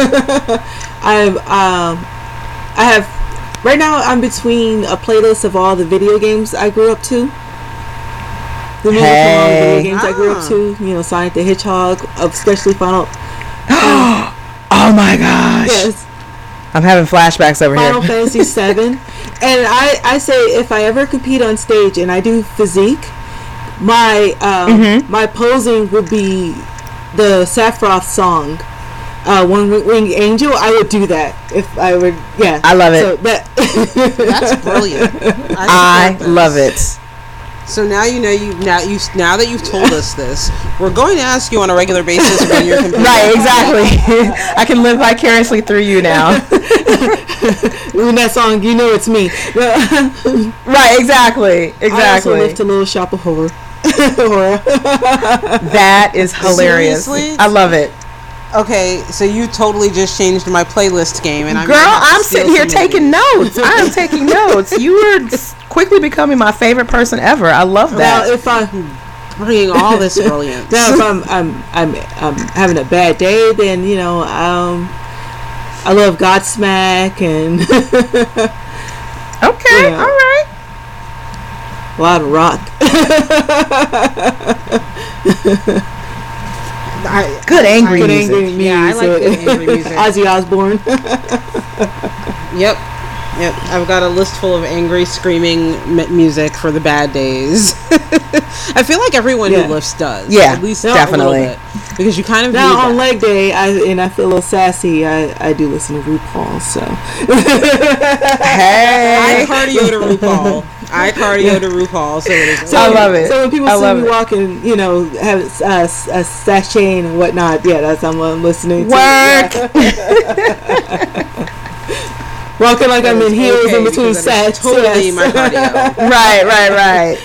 I'm um I have right now I'm between a playlist of all the video games I grew up to. The music from all the Hey. video games I grew up Ah. to, you know, Sonic the Hedgehog, especially Final Oh my gosh! yes, I'm having flashbacks over Final here. Final Fantasy Seven. And I, I say if I ever compete on stage and I do physique, my um, Mm-hmm. my posing would be the Sephiroth song. Uh, One Wing Angel, I would do that if I would. Yeah, I love it. So that That's brilliant. I support this. love it. So now you know you now you now that you've told us this, we're going to ask you on a regular basis when you're competing. Right, exactly. I can live vicariously through you now. when that song, you know it's me. right, exactly, I also exactly. lift a little shop of horror. Horror. That is hilarious. Seriously? I love it. Okay, so you totally just changed my playlist game, and I'm Girl, gonna have to I'm sitting here taking these. notes. I am taking notes. You are quickly becoming my favorite person ever. I love Now, that. if I bringing all this brilliance. now if I'm I'm I'm I'm having a bad day, then you know um I love Godsmack and Okay, Yeah. all right. A lot of rock. I, Good angry Good music. angry music. Yeah, I like good angry music. Ozzy Osbourne. Yep. Yep. I've got a list full of angry, screaming m- music for the bad days. I feel like everyone Yeah. who lifts does. Yeah, At least definitely. A bit. Because you kind of need now on that. leg day, I and I feel a little sassy. I, I do listen to RuPaul. So hey, I Hey. cardio to RuPaul. I cardio to RuPaul. So it is. So, I love it. So when people I see me it. walking, you know, have uh, a, a sash chain and whatnot, yeah, that's what I'm listening to. Work. Yeah. walking like I'm in heels okay, in between because that is sets. Totally yes. my cardio. right, right, right.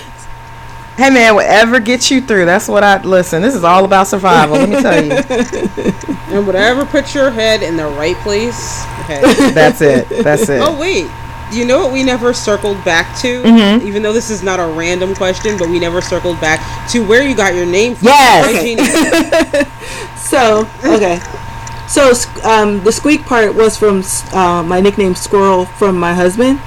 Hey man, whatever gets you through, that's what I listen. This is all about survival. Let me tell you, And whatever puts your head in the right place. Okay. that's it. That's it. Oh wait. You know what we never circled back to? Mhm. Even though this is not a random question, but we never circled back to where you got your name from. Yes. Right, Jeannie? So okay, so um, the squeak part was from uh, my nickname Squirrel from my husband.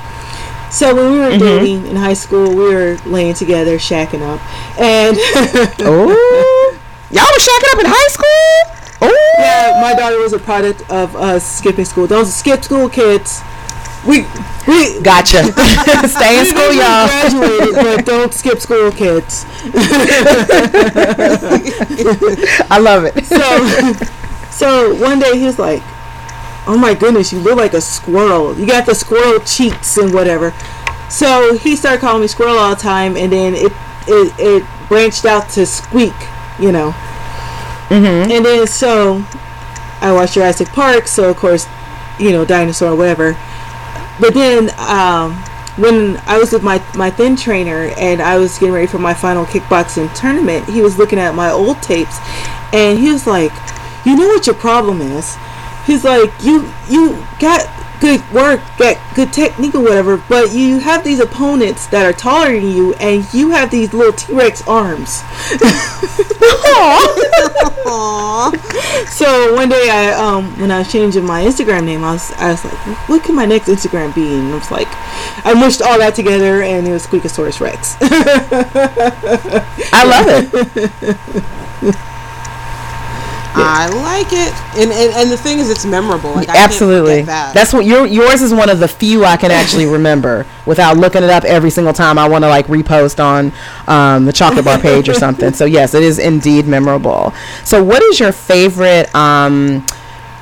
So when we were dating in high school, we were laying together, shacking up, and Oh, y'all were shacking up in high school. Oh, yeah, my daughter was a product of us skipping school. Those skip school kids, we we gotcha. Stay in school, y'all. graduated, but don't skip school, kids. I love it. So, so one day he was like, "Oh my goodness, you look like a squirrel. You got the squirrel cheeks and whatever." So he started calling me squirrel all the time, and then it it, it branched out to squeak, you know. Mm-hmm. And then so I watched Jurassic Park, so of course, you know, dinosaur or whatever. But then um, when I was with my my thin trainer and I was getting ready for my final kickboxing tournament, he was looking at my old tapes, and he was like, "You know what your problem is?" He's like, "You you got." Good work, got good technique or whatever, but you have these opponents that are taller than you, and you have these little T Rex arms. Aw. So one day, I um when I was changing my Instagram name, I was I was like, what can my next Instagram be? And I was like, I mushed all that together, and it was Squeakasaurus Rex. I love it. I like it. And, and and the thing is, it's memorable. Like I Absolutely. That. That's what your yours is one of the few I can actually remember without looking it up every single time I want to like repost on um, the chocolate bar page or something. So yes, it is indeed memorable. So what is your favorite? Um,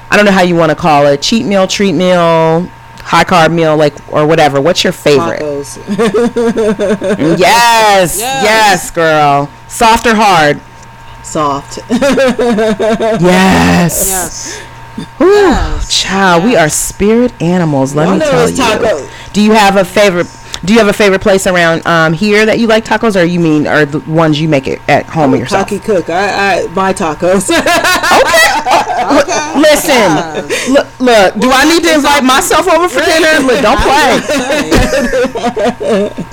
I don't know how you want to call it. Cheat meal, treat meal, high carb meal, like or whatever. What's your favorite? Yes, Yes. yes, girl. Soft or hard? Soft. Yes. Yes. Ooh, Yes. child, we are spirit animals. Let Y'all me tell you. tacos. Do you have a favorite? Do you have a favorite place around um, here that you like tacos, or you mean are the ones you make it at home I'm yourself? cocky cook. I, I buy tacos. Okay, Listen, look, look. Do I need to invite myself over for dinner? Look, don't play.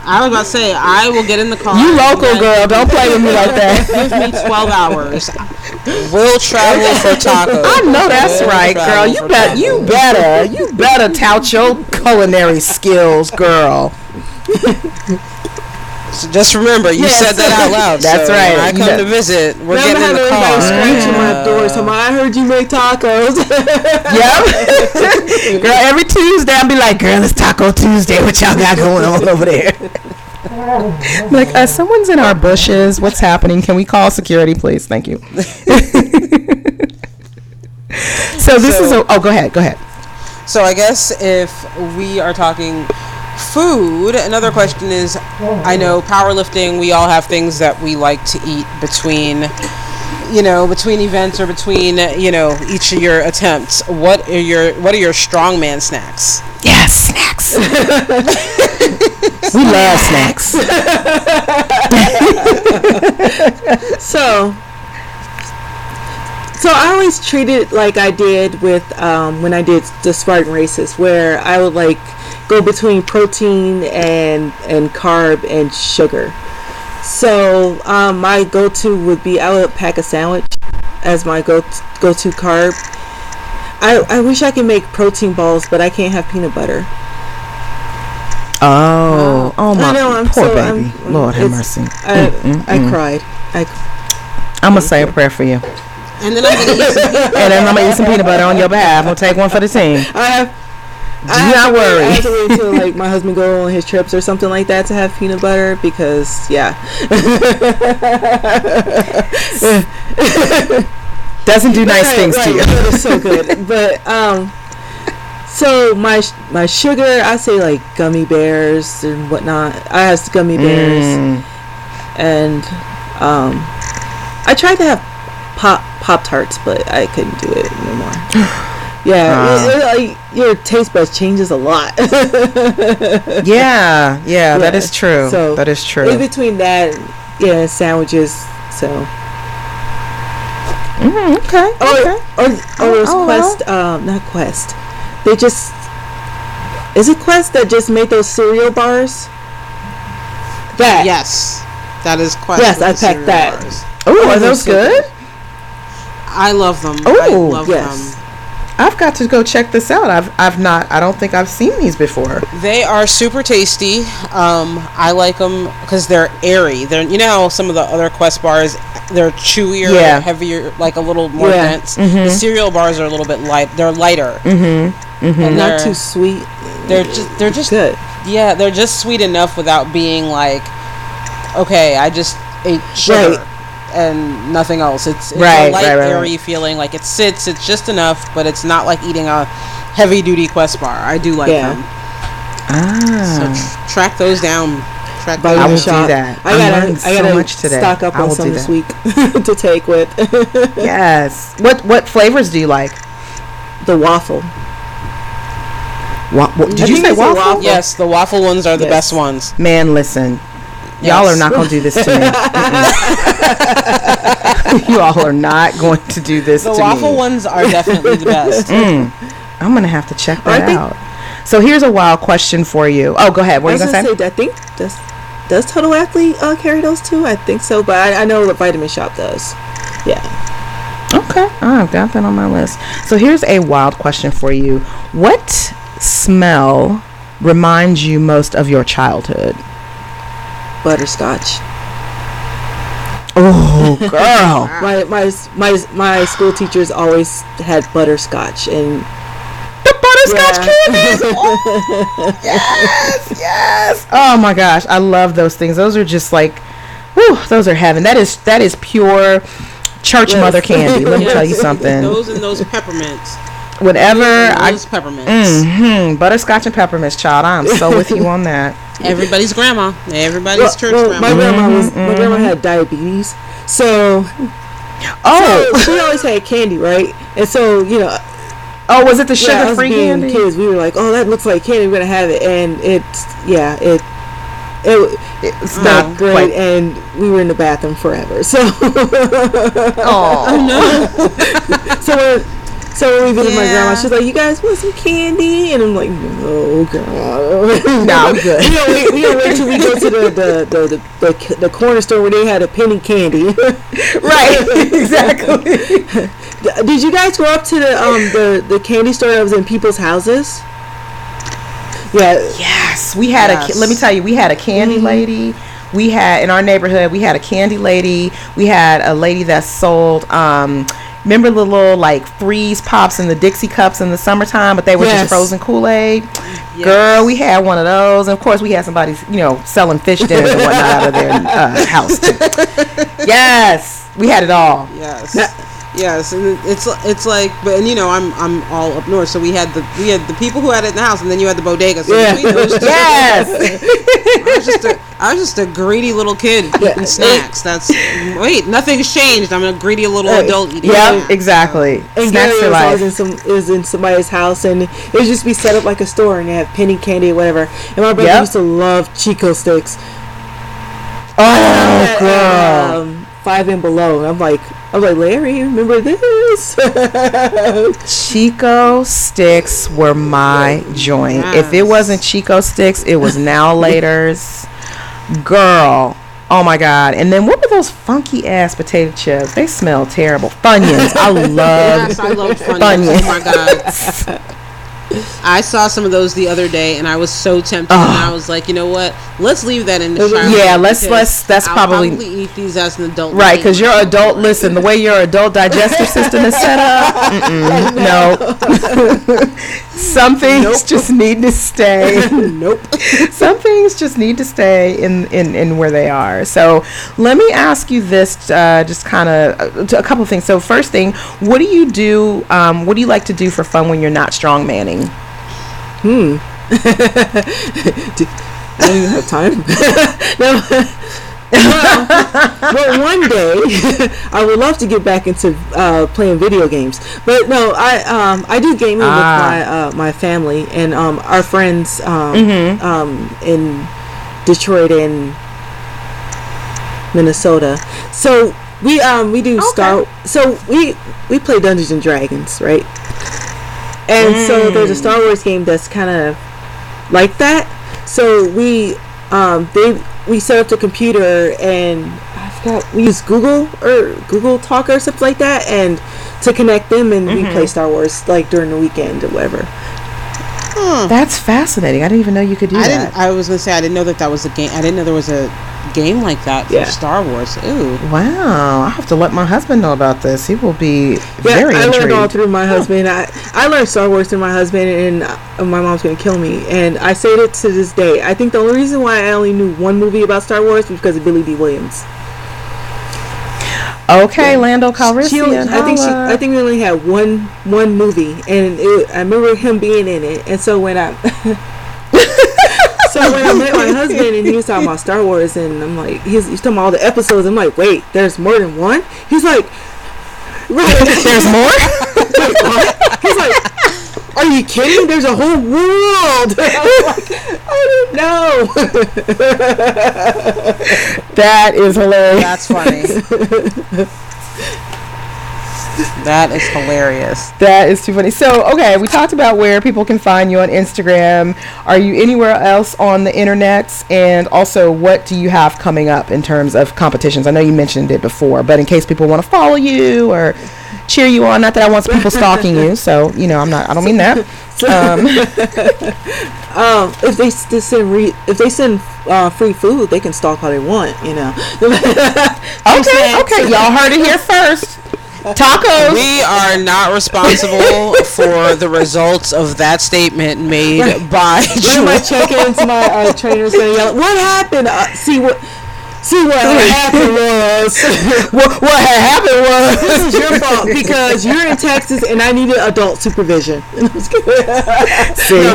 I was about to say I will get in the car. You local girl, don't play with me like that. Give me twelve hours. We'll travel for tacos. I know that's We'll right, girl. You for bet. You better. You better tout your culinary skills, girl. So just remember, you Yes. said that out loud. That's so right. When I come bet- to visit, we're Never getting in have the everybody car. scratching my door. So I heard you make tacos. Yep. girl, every Tuesday I'll be like, girl, it's Taco Tuesday. What y'all got going on over there? I'm like, uh, someone's in our bushes. What's happening? Can we call security, please? Thank you. so this is a. Oh, go ahead. Go ahead. So I guess if we are talking food, another question is I know powerlifting, we all have things that we like to eat between you know, between events or between, you know, each of your attempts. What are your what are your strongman snacks? Yes, snacks. we love snacks. So, so I always treat it like I did with um, when I did the Spartan races, where I would like go between protein and and carb and sugar. So um, my go-to would be I would pack a sandwich as my go go-to carb. I, I wish I could make protein balls, but I can't have peanut butter. Oh, oh my I know, I'm poor so- baby. I'm- Lord have mercy. I, I cried. I, I'm gonna say a prayer for you, And then I'm gonna eat some and then I'm gonna eat some peanut butter on your behalf. Gonna take one for the team. I have. Do I not to wait- worry. I have to wait till like my husband go on his trips or something like that to have peanut butter because yeah, Doesn't do nice Right, things to you. Is so good. but um, so my my sugar, I say like gummy bears and whatnot. I have gummy bears Mm. and um, I tried to have pop pop tarts, but I couldn't do it anymore. Yeah, Ah. it- it, like your taste buds changes a lot. Yeah, yeah, that Yeah, is true. so that is true. In true. between that, yeah, sandwiches. So Mm, okay, or okay. or or was oh, Quest, um, not Quest. They just is it Quest that just made those cereal bars? That Yes. That is Quest. Yes, I packed that. Oh, Oh, are those good? I love them. I Ooh, love yes. them. I've got to go check this out. I've I've not. I don't think I've seen these before. They are super tasty. Um, I like them because they're airy. They're you know some of the other Quest bars they're chewier, Yeah. heavier, like a little more Yeah. dense. The cereal bars are a little bit light. They're lighter. Mm-hmm. And not too sweet. They're just they're just Good. yeah they're just sweet enough without being like okay I just ate sugar Right. And nothing else. It's, it's Right, a light right, right, airy feeling like it sits. It's just enough, but it's not like eating a heavy duty Quest bar. I do like Yeah. them. Ah, So tr- track those down. Track Vitamin those I will down. do that. I I'm gotta, I so gotta much today. stock up I on some do this week to take with yes. What what flavors do you like? the waffle. Wa- wa- did I you say waffle? waffle. Yes, the waffle ones are the best ones. Man, listen. Y'all Yes. are not going to do this to me. You all are not going to do this to me. The waffle me. ones are definitely the best. Mm. I'm going to have to check that think- out. So here's a wild question for you. Oh, go ahead. What I are you going to say? say, I think does does Total Athlete uh, carry those too? I think so, but I, I know that Vitamin Shoppe does. Yeah. Okay, I've got that on my list. So here's a wild question for you. What smell reminds you most of your childhood? Butterscotch. Oh, girl. My my my my school teachers always had butterscotch, and the butterscotch Yeah. candies. Oh, yes, yes. Oh my gosh, I love those things. Those are just like, whew, those are heaven. That is that is pure church Yes. mother candy. Let me tell you something. Those and those peppermints. Whenever I Those peppermints. hmm butterscotch and peppermints, child, I'm so with you on that. Everybody's grandma. Everybody's well, church well, grandma. my grandma was Mm-hmm, my grandma had diabetes, so Oh, so she always had candy, right? And so you know, oh, was it the yeah, sugar-free candy? kids, we were like, oh, that looks like candy. We're gonna have it, and it's yeah, it. It, It's not not great, quite. and we were in the bathroom forever. So, Oh, no! so when so when we visit my grandma, she's like, "You guys want some candy?" And I'm like, "No, grandma." Nah, I'm good. We don't wait. We don't wait till we go to the the, the, the, the, the corner store where they had a penny candy. right, exactly. Did you guys go up to the um the, the candy store that was in people's houses? Yeah. Yes, we had a. Let me tell you, we had a candy lady. We had in our neighborhood. We had a candy lady. We had a lady that sold. Um, remember the little like freeze pops in the Dixie cups in the summertime, but they were Yes. just frozen Kool Aid. Girl, we had one of those, and of course, we had somebody you know selling fish dinners and whatnot out of their uh, house too. Yes, we had it all. Yes. Yes, and it's it's like, but and you know, I'm I'm all up north, so we had the we had the people who had it in the house, and then you had the bodega. So Yeah. Yes. I was just a I was just a greedy little kid eating snacks. That's wait, nothing's changed. I'm a greedy little Hey, adult eating. Yep, snacks. exactly. And Snacks Gary was in some is in somebody's house, and it would just be set up like a store, and they have penny candy or whatever. And my brother Yep. used to love Chick-O-Sticks. Oh, at, girl. um, five and below. And I'm like, I'm like, Larry, remember this? Chick-O-Sticks were my joint. If it wasn't Chick-O-Sticks, it was now later's. Girl. Oh my god. And then what were those funky ass potato chips? They smell terrible. Funyuns. I love Yes, I love Funyuns. Funyuns. Oh my god. I saw some of those the other day, and I was so tempted. And I was like, you know what? Let's leave that in the shower. Yeah, let's- let's- that's I'll probably- eat these as an adult. Right, because your adult, listen, the way your adult digestive system is set up, no. Some things just need to stay. nope. Some things just need to stay in, in, in where they are. So let me ask you this, uh, just kind of a couple things. So first thing, what do you do? Um, what do you like to do for fun when you're not strong manning? I don't even have time. no. well, well, one day I would love to get back into uh, playing video games, but no, I um, I do gaming Ah. with my uh, my family and um, our friends um, Mm-hmm. um, in Detroit and Minnesota. So we um we do Star. So we we play Dungeons and Dragons, right? And so there's a Mm. Star Wars game that's kind of like that. So we um they we set up the computer and I forgot we use Google or Google Talk or something like that and to connect them and we play Star Wars like during the weekend or whatever. That's fascinating. I didn't even know you could do I that. didn't. I was gonna say I didn't know that that was a game. I didn't know there was a game like that for Yeah. Star Wars. Ooh. Wow, I have to let my husband know about this. He will be very I learned all through my husband. I I learned Star Wars through my husband, and uh, my mom's gonna kill me. And I say it to this day. I think the only reason why I only knew one movie about Star Wars was because of Billy Dee Williams. Okay, Lando She only- Calrissian. I think she. I think we only had one one movie, and it, I remember him being in it. And so when I. So when I met my husband and he was talking about Star Wars and I'm like he's, he's talking about all the episodes I'm like wait there's more than one he's like right There's more? He's like, are you kidding? There's a whole world. Oh like, I didn't know. that is hilarious. That's funny. that is hilarious. That is too funny. So, okay, we talked about where people can find you on Instagram. Are you anywhere else on the internet? And also, what do you have coming up in terms of competitions? I know you mentioned it before, but in case people want to follow you or cheer you on, not that I want people stalking you. So, you know, I'm not. I don't mean that. Um, Um, if they send re- if they send uh, free food, they can stalk all they want. You know. okay, okay, y'all heard it here first. Tacos. We are not responsible for the results of that statement made by One of my check-ins, my uh, trainer's gonna yell, "What happened? Uh, see what." See what happened was what, what had happened was this is your fault because you're in Texas and I needed adult supervision. see.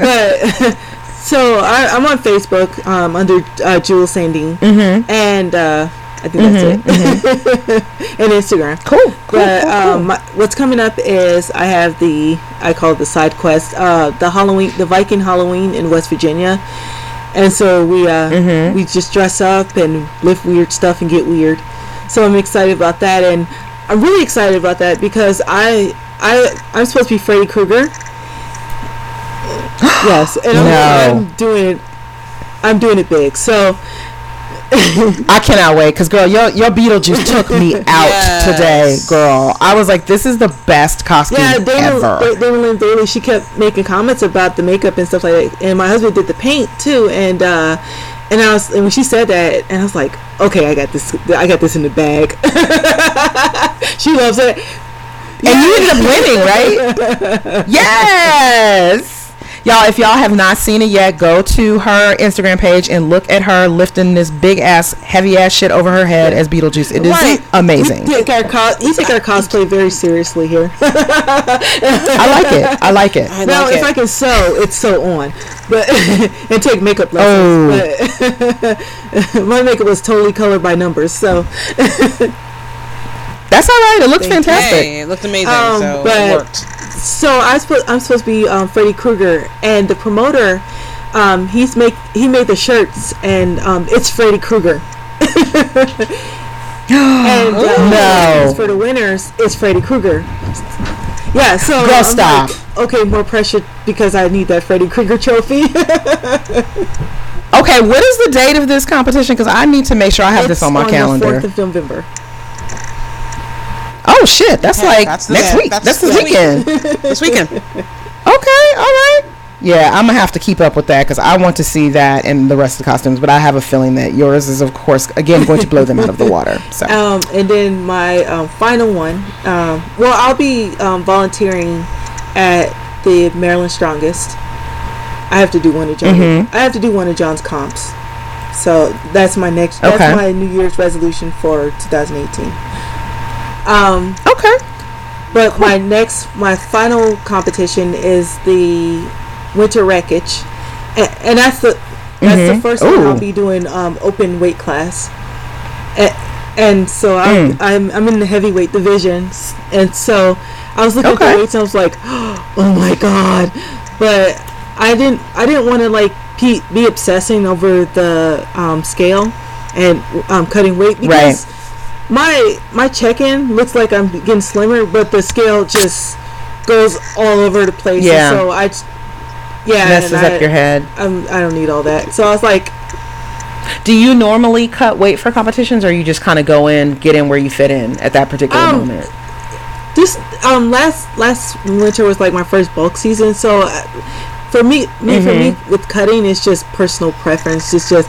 but so I, I'm on Facebook um, under uh, Jewel Sandeen, Mm-hmm. and uh, I think that's it, and Instagram. Cool. cool, But cool, cool. um, my- what's coming up is I have the I call it the side quest, uh, the Halloween, the Viking Halloween in West Virginia, and so we uh, Mm-hmm. we just dress up and lift weird stuff and get weird. So I'm excited about that, and I'm really excited about that because I I I'm supposed to be Freddy Krueger. yes, and I'm, I'm doing it. I'm doing it big. So I cannot wait because girl, your your Beetlejuice took me out Yes. today, girl. I was like, this is the best costume yeah, Damon, ever. Damon Lynn Bailey, she kept making comments about the makeup and stuff like that. And my husband did the paint too, and uh, and I was and when she said that, and I was like, okay, I got this, I got this in the bag. she loves it. And you ended up winning, right? yes. Y'all, if y'all have not seen it yet, go to her Instagram page and look at her lifting this big ass, heavy ass shit over her head as Beetlejuice. It is Right. amazing. You take our co- we take our cosplay very seriously here. I like it. I like it. I now, like if I can sew, it's sew on, but and take makeup Oh. lessons. But my makeup was totally colored by numbers, so That's all right. It looks Thank fantastic. Hey, it looked amazing, Um, so but- it worked. so I supposed I'm supposed to be um, Freddy Krueger, and the promoter, um, he's make he made the shirts, and um, it's Freddy Krueger. and uh, No. for the winners, it's Freddy Krueger. Yeah, so Girl, I'm stop. like, okay, more pressure because I need that Freddy Krueger trophy. Okay, what is the date of this competition? Because I need to make sure I have this on my The calendar. 4th of November. Oh shit, that's Okay, like that's next week. that's That's, this weekend. This weekend. Okay, all right. Yeah, I'm gonna have to keep up with that because I want to see that and the rest of the costumes. But I have a feeling that yours is, of course, again going to blow them out of the water. So Um, and then my um, final one. Um, well, I'll be um, volunteering at the Maryland Strongest. I have to do one of John. Mhm. I have to do one of John's comps. So that's my next. That's Okay. my New Year's resolution for 2018. Um, okay, but my next, my final competition is the Winter Wreckage, and, and that's the that's Mhm. the first one I'll be doing um, open weight class, and, and so I'm, Mm. I'm I'm in the heavyweight divisions, and so I was looking at the weights and I was like, oh my god, but I didn't I didn't want to like pe- be obsessing over the um, scale and um, cutting weight because my my check-in looks like I'm getting slimmer, but the scale just goes all over the place. and Yeah. So I, yeah, messes and I, up your head. I'm, I don't need all that. So I was like, Do you normally cut weight for competitions, or you just kind of go in, get in where you fit in at that particular Um, moment? this um last last winter was like my first bulk season. So uh, for me, me for me Mm-hmm. with cutting, it's just personal preference. It's just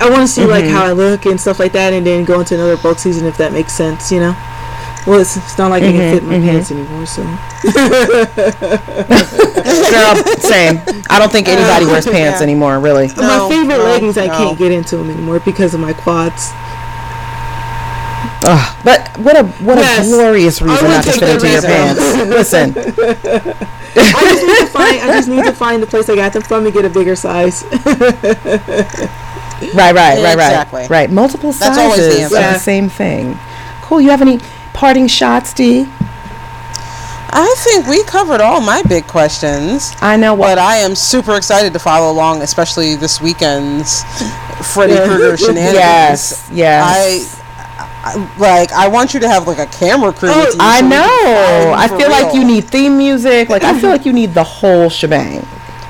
I want to see like Mm-hmm. how I look and stuff like that, and then go into another bulk season if that makes sense. You know. Well, it's, it's not like I Mm-hmm, can fit in my pants anymore, so Girl, same. I don't think anybody wears pants Yeah. anymore, really. No, my favorite no, leggings I can't get into them anymore because of my quads. Ugh, but what a what Yes. a glorious reason not to take fit into your pants. Listen, I just need to find. I just need to find the place I got them from and get a bigger size. right, right, right, Exactly. right, right. Multiple That's always the sizes answer. of the same thing. Cool. You have any parting shots, Di? I think we covered all my big questions. I know what. But I am super excited to follow along, especially this weekend's Freddy Krueger shenanigans. Yes, yes. I, I like. I want you to have like a camera crew. Oh, I so we can follow know. I feel like you need theme music. Like I feel like you need the whole shebang.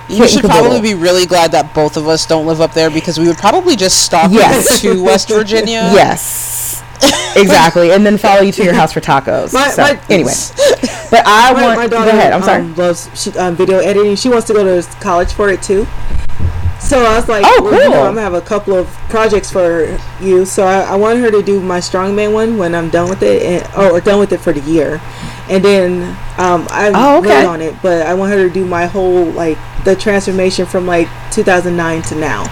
You Kit should probably be really glad that both of us don't live up there because we would probably just stalk Yes. you to West Virginia. Yes. exactly. And then follow you to your house for tacos. My- so, my- anyway. But I My, want my go daughter ahead. I'm sorry. Um, loves she, um, video editing. She wants to go to college for it too. So I was like, Oh, well, you know, cool. I'm gonna have a couple of projects for you. So I, I want her to do my strongman one when I'm done with it, and, or, or done with it for the year. And then um, I'm Oh, okay. late on it, but I want her to do my whole like the transformation from like 2009 to now.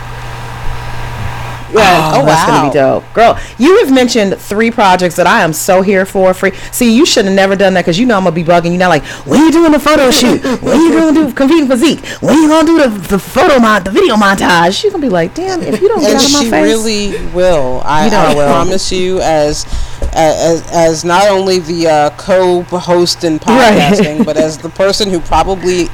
Yeah. Oh, Oh, that's gonna be dope, girl. You have mentioned three projects that I am so here for. Free. See, you should have never done that because you know I'm gonna be bugging you now. Like, when you doing the photo shoot? When you gonna do competing physique? When you gonna do the, the photo mon- the video montage? She's gonna be like, damn, if you don't get out of my she face. really will. I, You know I I will. promise you, as as as not only the uh, co-host in Right. podcasting, but as the person who probably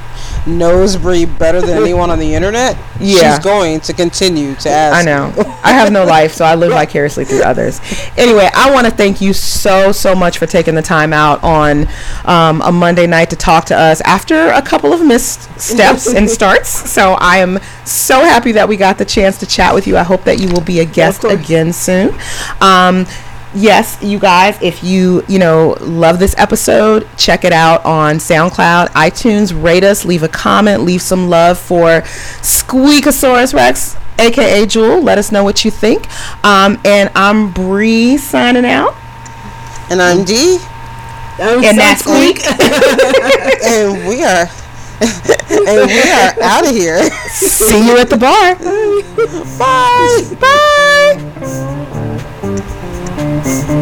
knows Bri better than anyone on the internet, Yeah. she's going to continue to ask. I know. I have no life, so I live vicariously through others. Anyway, I want to thank you so, so much for taking the time out on um, a Monday night to talk to us after a couple of missed steps and starts. So I am so happy that we got the chance to chat with you. I hope that you will be a guest again soon. Um, yes you guys if you you know love this episode check it out on soundcloud itunes rate us leave a comment leave some love for Squeakasaurus Flex aka jewel. Let us know what you think. Um, and i'm Bri signing out. And I'm Di, I'm and that's squeak. And we are, and we are out of here. see you at the bar. Bye. bye Podcast.